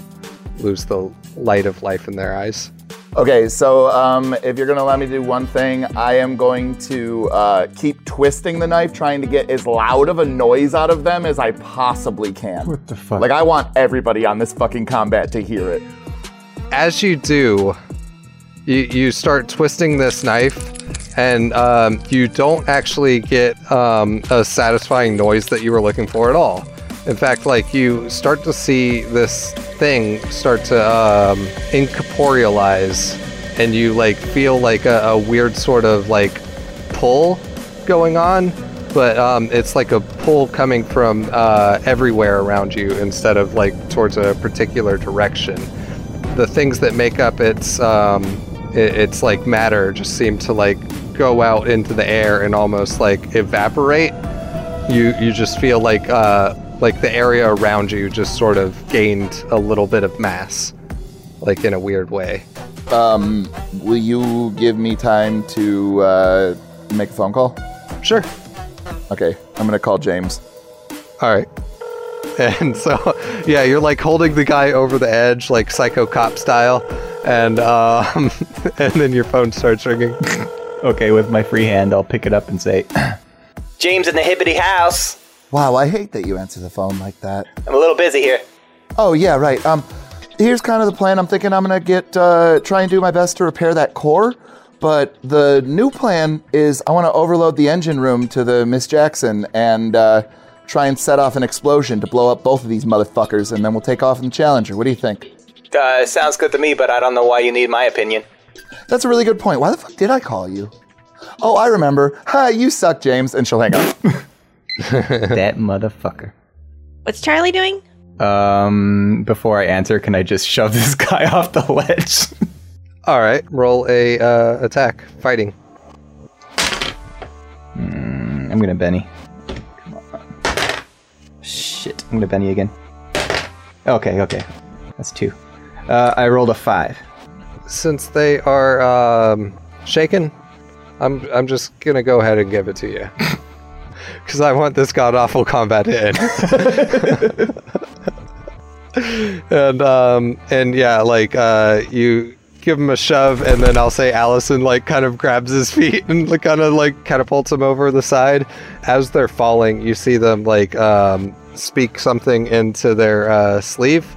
lose the light of life in their eyes. Okay, so um, if you're gonna allow me to do one thing, I am going to uh, keep twisting the knife, trying to get as loud of a noise out of them as I possibly can. What the fuck? Like I want everybody on this fucking combat to hear it. as you do, you, you start twisting this knife, and um, you don't actually get um, a satisfying noise that you were looking for at all. In fact, like you start to see this thing start to um, incorporealize, and you like feel like a, a weird sort of like pull going on, but um, it's like a pull coming from uh, everywhere around you instead of like towards a particular direction the things that make up its um, it, it's like matter just seem to like go out into the air and almost like evaporate. You you just feel like uh, like the area around you just sort of gained a little bit of mass, like in a weird way. Um, will you give me time to uh, make a phone call? Sure. Okay, I'm gonna call James. All right. And so, yeah, you're like holding the guy over the edge, like psycho cop style, and um, *laughs* and then your phone starts ringing. *laughs* Okay, with my free hand, I'll pick it up and say, James in the hippity house. Wow, I hate that you answer the phone like that. I'm a little busy here. Oh yeah, right. Um, here's kind of the plan. I'm thinking I'm gonna get uh, try and do my best to repair that core. But the new plan is I want to overload the engine room to the Miss Jackson and uh, try and set off an explosion to blow up both of these motherfuckers, and then we'll take off in the Challenger. What do you think? Uh, sounds good to me, but I don't know why you need my opinion. That's a really good point. Why the fuck did I call you? Oh, I remember. Hi, you suck, James, and she'll hang up. *laughs* *laughs* "That motherfucker." What's Charlie doing? Um, before I answer, can I just shove this *laughs* guy off the ledge? *laughs* All right, roll a uh, attack, fighting. I'm gonna Benny. Shit, I'm gonna Benny again. Okay, okay, that's two. Uh, I rolled a five. Since they are um, shaken, I'm I'm just gonna go ahead and give it to you because I want this god awful combat to end. *laughs* and um and yeah, like uh, you give him a shove, and then I'll say Allison like kind of grabs his feet and like, kind of like catapults him over the side. As they're falling, you see them like um, speak something into their uh, sleeve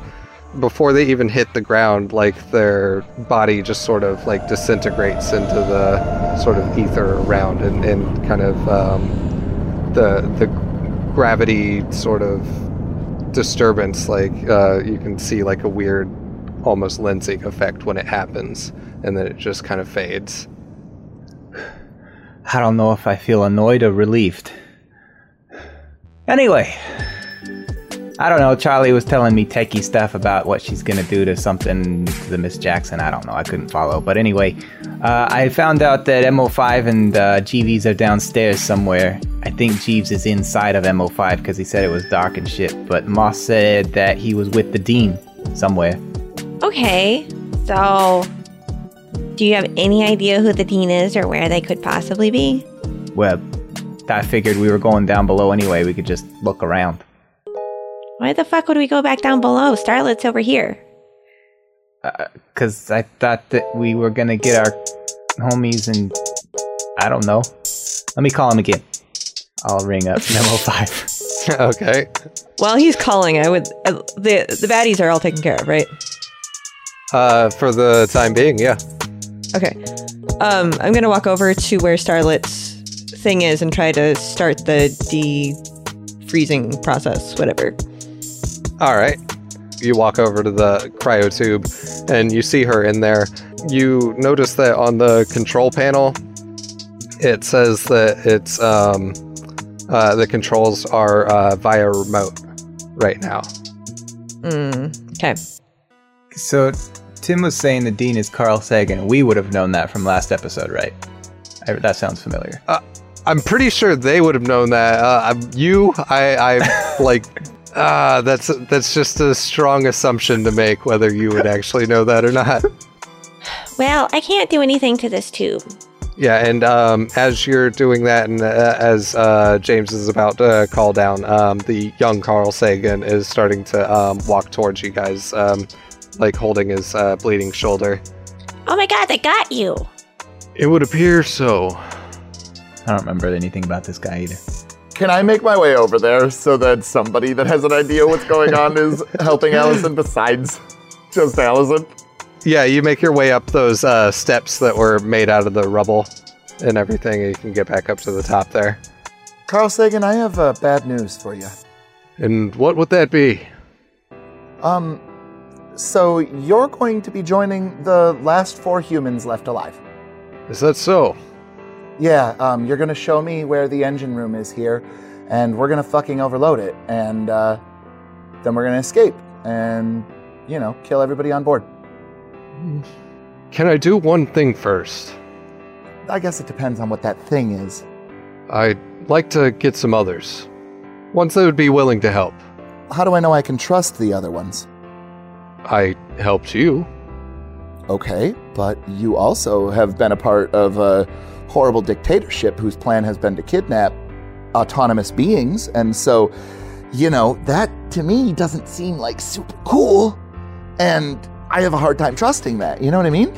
before they even hit the ground, like their body just sort of like disintegrates into the sort of ether around and, and kind of um, the the gravity sort of disturbance. Like uh, you can see like a weird, almost lensing effect when it happens, and then it just kind of fades. I don't know if I feel annoyed or relieved. Anyway, I don't know. Charlie was telling me techie stuff about what she's gonna do to something to the Miss Jackson. I don't know. I couldn't follow. But anyway, uh, I found out that MO5 and uh, Jeeves are downstairs somewhere. I think Jeeves is inside of MO5 because he said it was dark and shit. But Moss said that he was with the dean somewhere. Okay, so do you have any idea who the dean is or where they could possibly be? Well, I figured we were going down below anyway. We could just look around. Why the fuck would we go back down below? Starlet's over here. Because I thought that we were gonna get our homies and I don't know. Let me call him again. I'll ring up *laughs* Memo Five. *laughs* okay. While he's calling, I would uh, the the baddies are all taken care of, right? Uh, for the time being, yeah. Okay. Um, I'm gonna walk over to where Starlet's thing is and try to start the de-freezing process, whatever. All right. You walk over to the cryo tube and you see her in there. You notice that on the control panel, it says that it's um, uh, the controls are uh, via remote right now. Mm, okay. So Tim was saying the dean is Carl Sagan. We would have known that from last episode, right? I, that sounds familiar. Uh, I'm pretty sure they would have known that. Uh, I'm- you, I, I like. Ah, that's that's just a strong assumption to make whether you would actually know that or not. *sighs* Well, I can't do anything to this tube. Yeah, and um, as you're doing that, and uh, as uh, James is about to call down, um, the young Carl Sagan is starting to um, walk towards you guys, um, like holding his uh, bleeding shoulder. Oh my god, they got you! It would appear so. I don't remember anything about this guy either. Can I make my way over there so that somebody that has an idea what's going on is *laughs* helping Allison besides just Allison? Yeah, you make your way up those uh, steps that were made out of the rubble and everything, and you can get back up to the top there. Carl Sagan, I have uh, bad news for you. And what would that be? Um, so you're going to be joining the last four humans left alive. Is that so? Yeah, um, you're gonna show me where the engine room is here, and we're gonna fucking overload it, and uh, then we're gonna escape, and you know, kill everybody on board. Can I do one thing first? I guess it depends on what that thing is. I'd like to get some others. Ones that would be willing to help. How do I know I can trust the other ones? I helped you. Okay, but you also have been a part of a horrible dictatorship whose plan has been to kidnap autonomous beings, and so, you know, that to me doesn't seem like super cool, and I have a hard time trusting that. You know what I mean?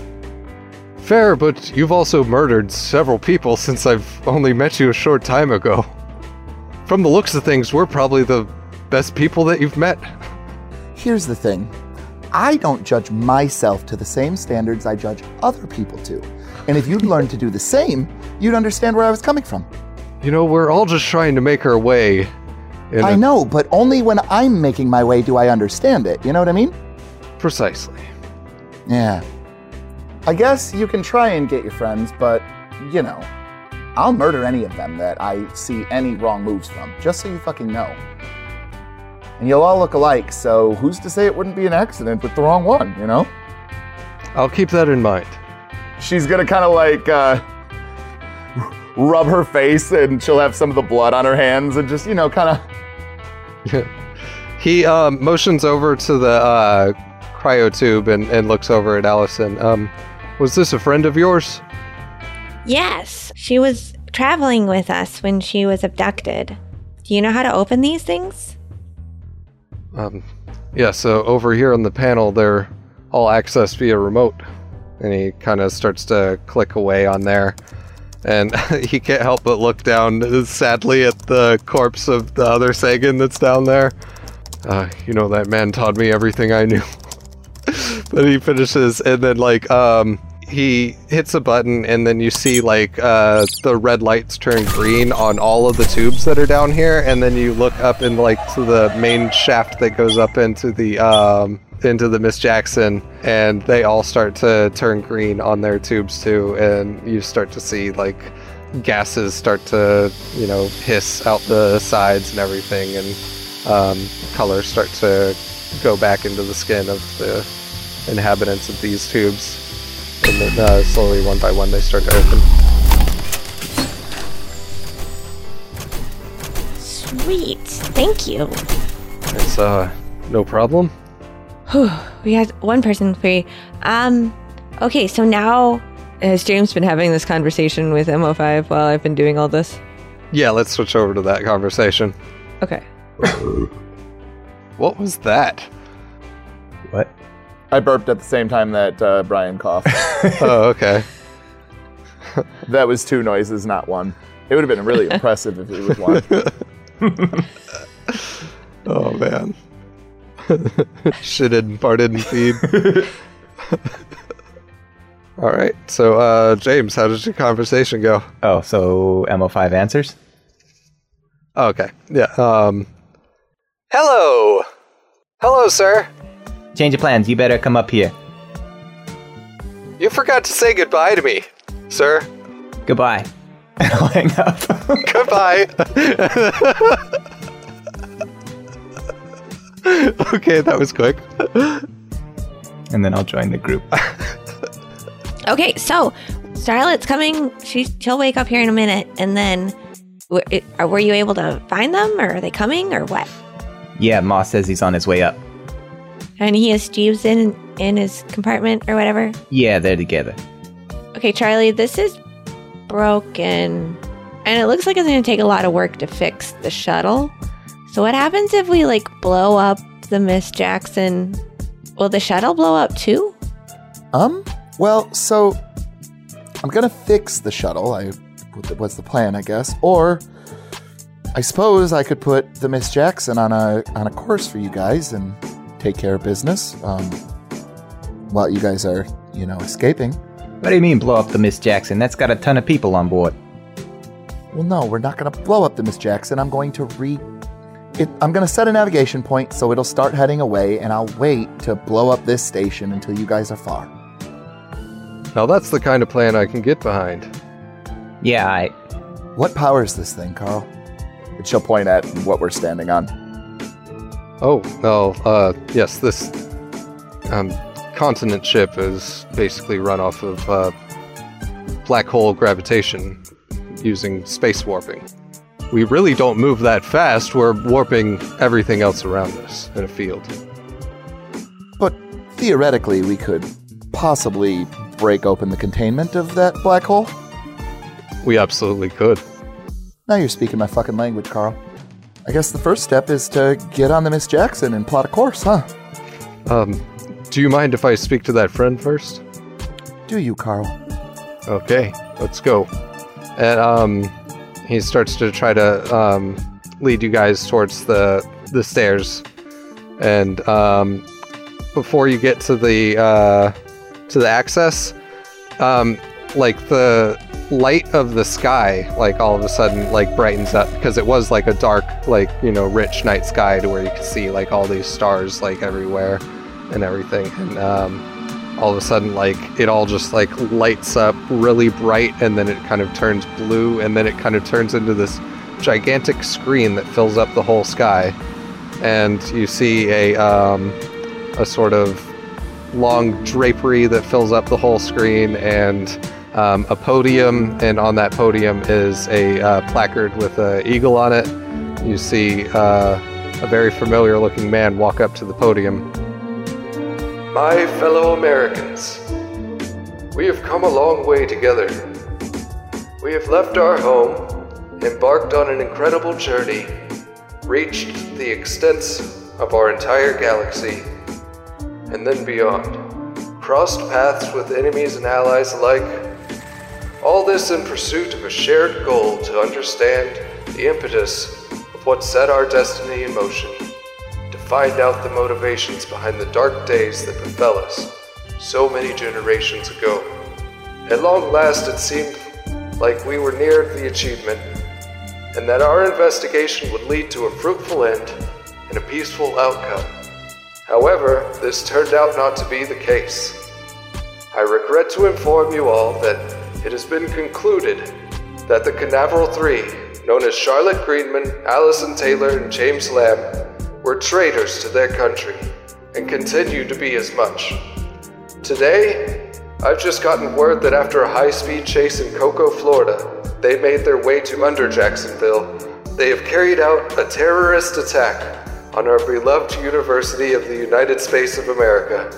Fair, but you've also murdered several people since I've only met you a short time ago. From the looks of things, we're probably the best people that you've met. Here's the thing I don't judge myself to the same standards I judge other people to. And if you'd learn to do the same, you'd understand where I was coming from. You know, we're all just trying to make our way. in I a- know, but only when I'm making my way do I understand it. You know what I mean? Precisely. Yeah. I guess you can try and get your friends, but, you know, I'll murder any of them that I see any wrong moves from, just so you fucking know. And you'll all look alike, so who's to say it wouldn't be an accident with the wrong one, you know? I'll keep that in mind. She's gonna kind of like uh, rub her face, and she'll have some of the blood on her hands, and just you know, kind of. He um, motions over to the uh, cryo tube and, and looks over at Allison. Um, was this a friend of yours? Yes, she was traveling with us when she was abducted. Do you know how to open these things? Um, yeah, so over here on the panel, they're all accessed via remote. And he kind of starts to click away on there. And *laughs* he can't help but look down sadly at the corpse of the other Sagan that's down there. Uh, you know, that man taught me everything I knew. *laughs* but he finishes, and then, like, um, he hits a button, and then you see, like, uh, the red lights turn green on all of the tubes that are down here, and then you look up and, like, to the main shaft that goes up into the, um, into the Miss Jackson, and they all start to turn green on their tubes too, and you start to see like gases start to, you know, hiss out the sides and everything, and um, color start to go back into the skin of the inhabitants of these tubes. And then uh, slowly, one by one, they start to open. Sweet. Thank you. It's uh, no problem. Whew, we had one person free. Um, okay, so now Has James been having this conversation with MO5 while I've been doing all this? Yeah, let's switch over to that conversation. Okay. What was that? What? I burped at the same time that uh, Brian coughed. *laughs* oh, okay. *laughs* that was two noises, not one. It would have been really *laughs* impressive if it was one. Oh man. *laughs* Shitted and farted and feed. *laughs* All right. So, uh, James, how did your conversation go? Oh, so MO5 answers? Okay. Yeah. Um. Hello. Hello, sir. Change of plans. You better come up here. You forgot to say goodbye to me, sir. Goodbye. I'll *laughs* hang up. Goodbye. *laughs* okay, that was quick. and then I'll join the group. *laughs* Okay, so Starlet's coming. She she'll wake up here in a minute, and then were, it, uh, were you able to find them, or are they coming, or what? yeah, Moss says he's on his way up. And he has Jeeves in in his compartment or whatever. Yeah, they're together. Okay, Charlie, this is broken, and it looks like it's going to take a lot of work to fix the shuttle. So what happens if we like blow up the Miss Jackson? Will the shuttle blow up too? Um, well, so I'm gonna fix the shuttle. I what's the plan, I guess. Or I suppose I could put the Miss Jackson on a on a course for you guys and take care of business. Um, while you guys are, you know, escaping. What do you mean blow up the Miss Jackson? That's got a ton of people on board. Well, no, we're not gonna blow up the Miss Jackson. I'm going to re. It, I'm gonna set a navigation point so it'll start heading away, and I'll wait to blow up this station until you guys are far. Now that's the kind of plan I can get behind. Yeah, I. What powers this thing, Carl? And she'll point at what we're standing on. Oh, well, uh, yes, this um, continent ship is basically run off of uh, black hole gravitation using space warping. We really don't move that fast, we're warping everything else around us in a field. But theoretically, we could possibly break open the containment of that black hole. We absolutely could. Now you're speaking my fucking language, Carl. I guess the first step is to get on the Miss Jackson and plot a course, huh? Um, do you mind if I speak to that friend first? Do you, Carl? Okay, let's go. And um, he starts to try to um, lead you guys towards the the stairs, and um, before you get to the uh, to the access, um, like the light of the sky, like all of a sudden, like brightens up because it was like a dark, like you know, rich night sky to where you could see like all these stars like everywhere and everything, and um, all of a sudden like it all just like lights up really bright and then it kind of turns blue and then it kind of turns into this gigantic screen that fills up the whole sky. And you see a um, a sort of long drapery that fills up the whole screen and um, a podium and on that podium is a uh, placard with an eagle on it. You see uh, a very familiar looking man walk up to the podium my fellow Americans, we have come a long way together. We have left our home, embarked on an incredible journey, reached the extents of our entire galaxy, and then beyond, crossed paths with enemies and allies alike. All this in pursuit of a shared goal to understand the impetus of what set our destiny in motion find out the motivations behind the dark days that befell us so many generations ago. At long last, it seemed like we were near the achievement, and that our investigation would lead to a fruitful end and a peaceful outcome. However, this turned out not to be the case. I regret to inform you all that it has been concluded that the Canaveral Three, known as Charlotte Greenman, Allison Taylor, and James Lamb, were traitors to their country and continue to be as much. Today, I've just gotten word that after a high speed chase in Cocoa, Florida, they made their way to under Jacksonville. They have carried out a terrorist attack on our beloved University of the United States of America.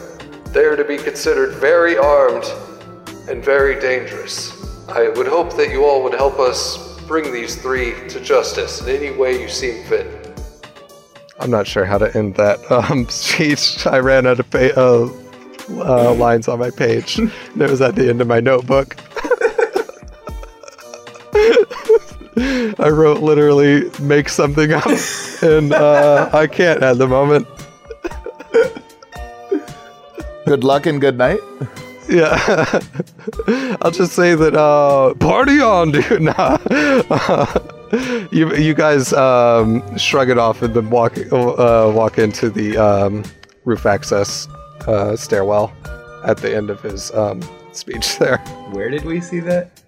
They are to be considered very armed and very dangerous. I would hope that you all would help us bring these three to justice in any way you seem fit. I'm not sure how to end that *laughs* um, speech. I ran out of pa- uh, uh, lines on my page. and *laughs* it was at the end of my notebook. *laughs* I wrote literally make something up, and uh, I can't at the moment. Good luck and good night. Yeah, I'll just say that uh, party on, dude. Nah. You you guys um, shrug it off and then walk uh, walk into the um, roof access uh, stairwell at the end of his um, speech. *laughs* There, Where did we see that?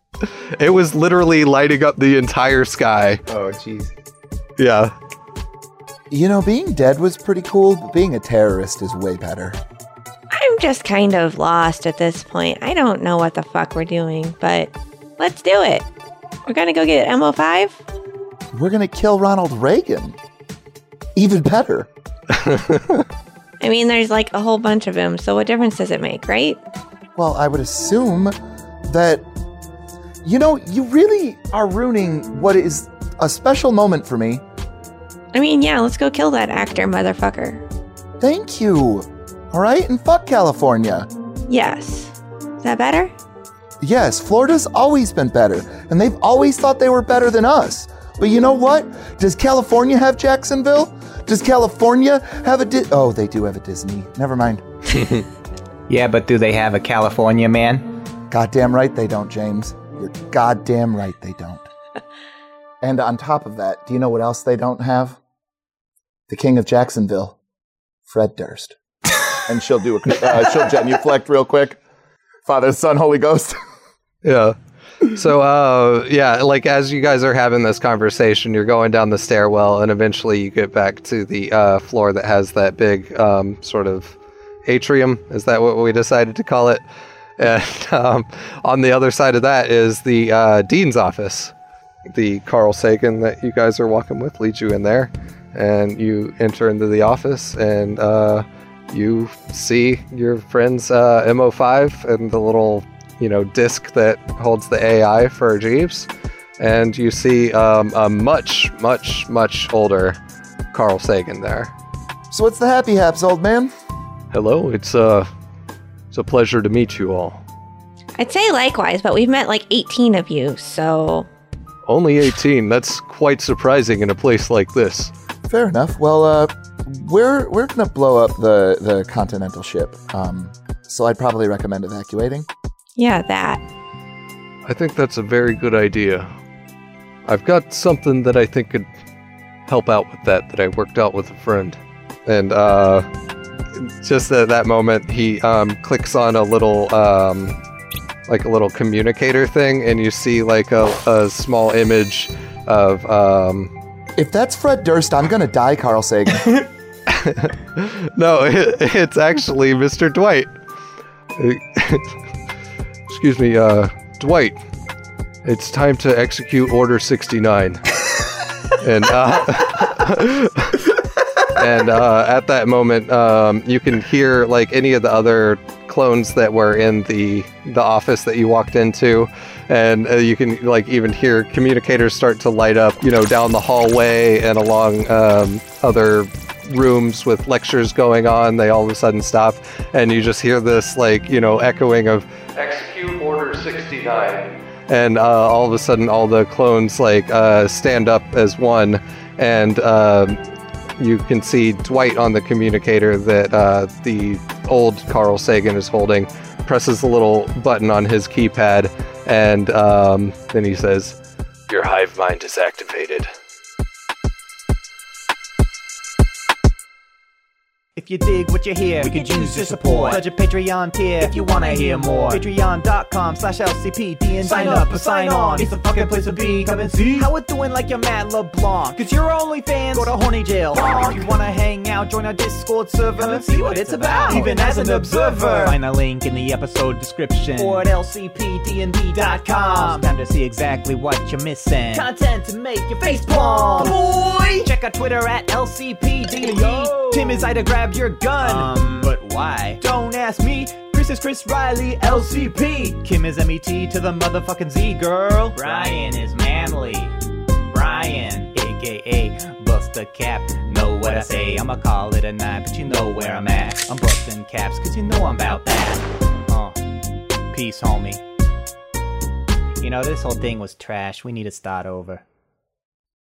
it was literally lighting up the entire sky. Oh, jeez. Yeah, You know, being dead was pretty cool, but being a terrorist is way better. I'm just kind of lost at this point. I don't know what the fuck we're doing, but let's do it. We're gonna go get MO5? We're gonna kill Ronald Reagan. Even better. *laughs* I mean, there's like a whole bunch of them, so what difference does it make, right? Well, I would assume that, you know, you really are ruining what is a special moment for me. I mean, yeah, let's go kill that actor, motherfucker. Thank you. All right, and fuck California. Yes. Is that better? Yes, Florida's always been better, and they've always thought they were better than us. But you know what? Does California have Jacksonville? Does California have a Di- Oh, they do have a Disney. Never mind. *laughs* Yeah, but do they have a California man? Goddamn right they don't, James. You're goddamn right they don't. *laughs* and on top of that, do you know what else they don't have? The King of Jacksonville, Fred Durst. *laughs* and she'll do a uh, she'll genuflect real quick. Father, Son, Holy Ghost. Yeah. So, uh, yeah, like as you guys are having this conversation, you're going down the stairwell, and eventually you get back to the uh, floor that has that big um, sort of atrium. Is that what we decided to call it? And *laughs* um, on the other side of that is the uh, dean's office. The Carl Sagan that you guys are walking with leads you in there, and you enter into the office, and uh, you see your friend's uh, MO5 and the little, you know, disc that holds the AI for Jeeves, and you see um, a much, much, much older Carl Sagan there. so what's the happy haps, old man? Hello, it's uh, it's a pleasure to meet you all. I'd say likewise, but we've met like 18 of you, so Only 18. That's quite surprising in a place like this. Fair enough. Well, uh, we're we're gonna blow up the the Continental ship. Um, so I'd probably recommend evacuating. Yeah, that. I think that's a very good idea. I've got something that I think could help out with that that I worked out with a friend. And uh just at that moment he um clicks on a little um like a little communicator thing and you see like a, a small image of um If that's Fred Durst, I'm gonna die, Carl Sagan. *laughs* *laughs* no, it, it's actually Mr. Dwight. *laughs* Excuse me, uh, Dwight. It's time to execute Order 69. *laughs* and uh, *laughs* and uh, at that moment, um, you can hear like any of the other clones that were in the the office that you walked into, and uh, you can like even hear communicators start to light up, you know, down the hallway and along um, other rooms with lectures going on. They all of a sudden stop, and you just hear this like you know echoing of execute Order 69 and uh, all of a sudden all the clones like uh, stand up as one and um you can see dwight on the communicator that uh, the old carl sagan is holding presses the little button on his keypad and um, then he says your hive mind is activated If you dig what you hear, we could use your support. Pledge a Patreon tier if you wanna hear more. Patreon.com slash LCPD and sign up or sign on. It's the fucking place to be. Come and see how we're doing like your Matt LeBlanc. Cause you're only fans, go to horny jail. If you wanna hang out, join our Discord server. Come and see what it's about. Even as an observer. Find a link in the episode description. Or at LCPDND.com. Time to see exactly what you're missing. Content to make your face palm. Boy! Check out Twitter at LCPD. Tim is I to grab your gun. Um, but why? Don't ask me. Chris is Chris Riley, LCP. Kim is MET to the motherfucking Z, girl. Brian is manly. Brian, aka Bust a Cap. Know what I say? I'ma call it a night, but you know where I'm at. I'm busting caps, cause you know I'm about that. Uh, peace, homie. You know, this whole thing was trash. We need to start over.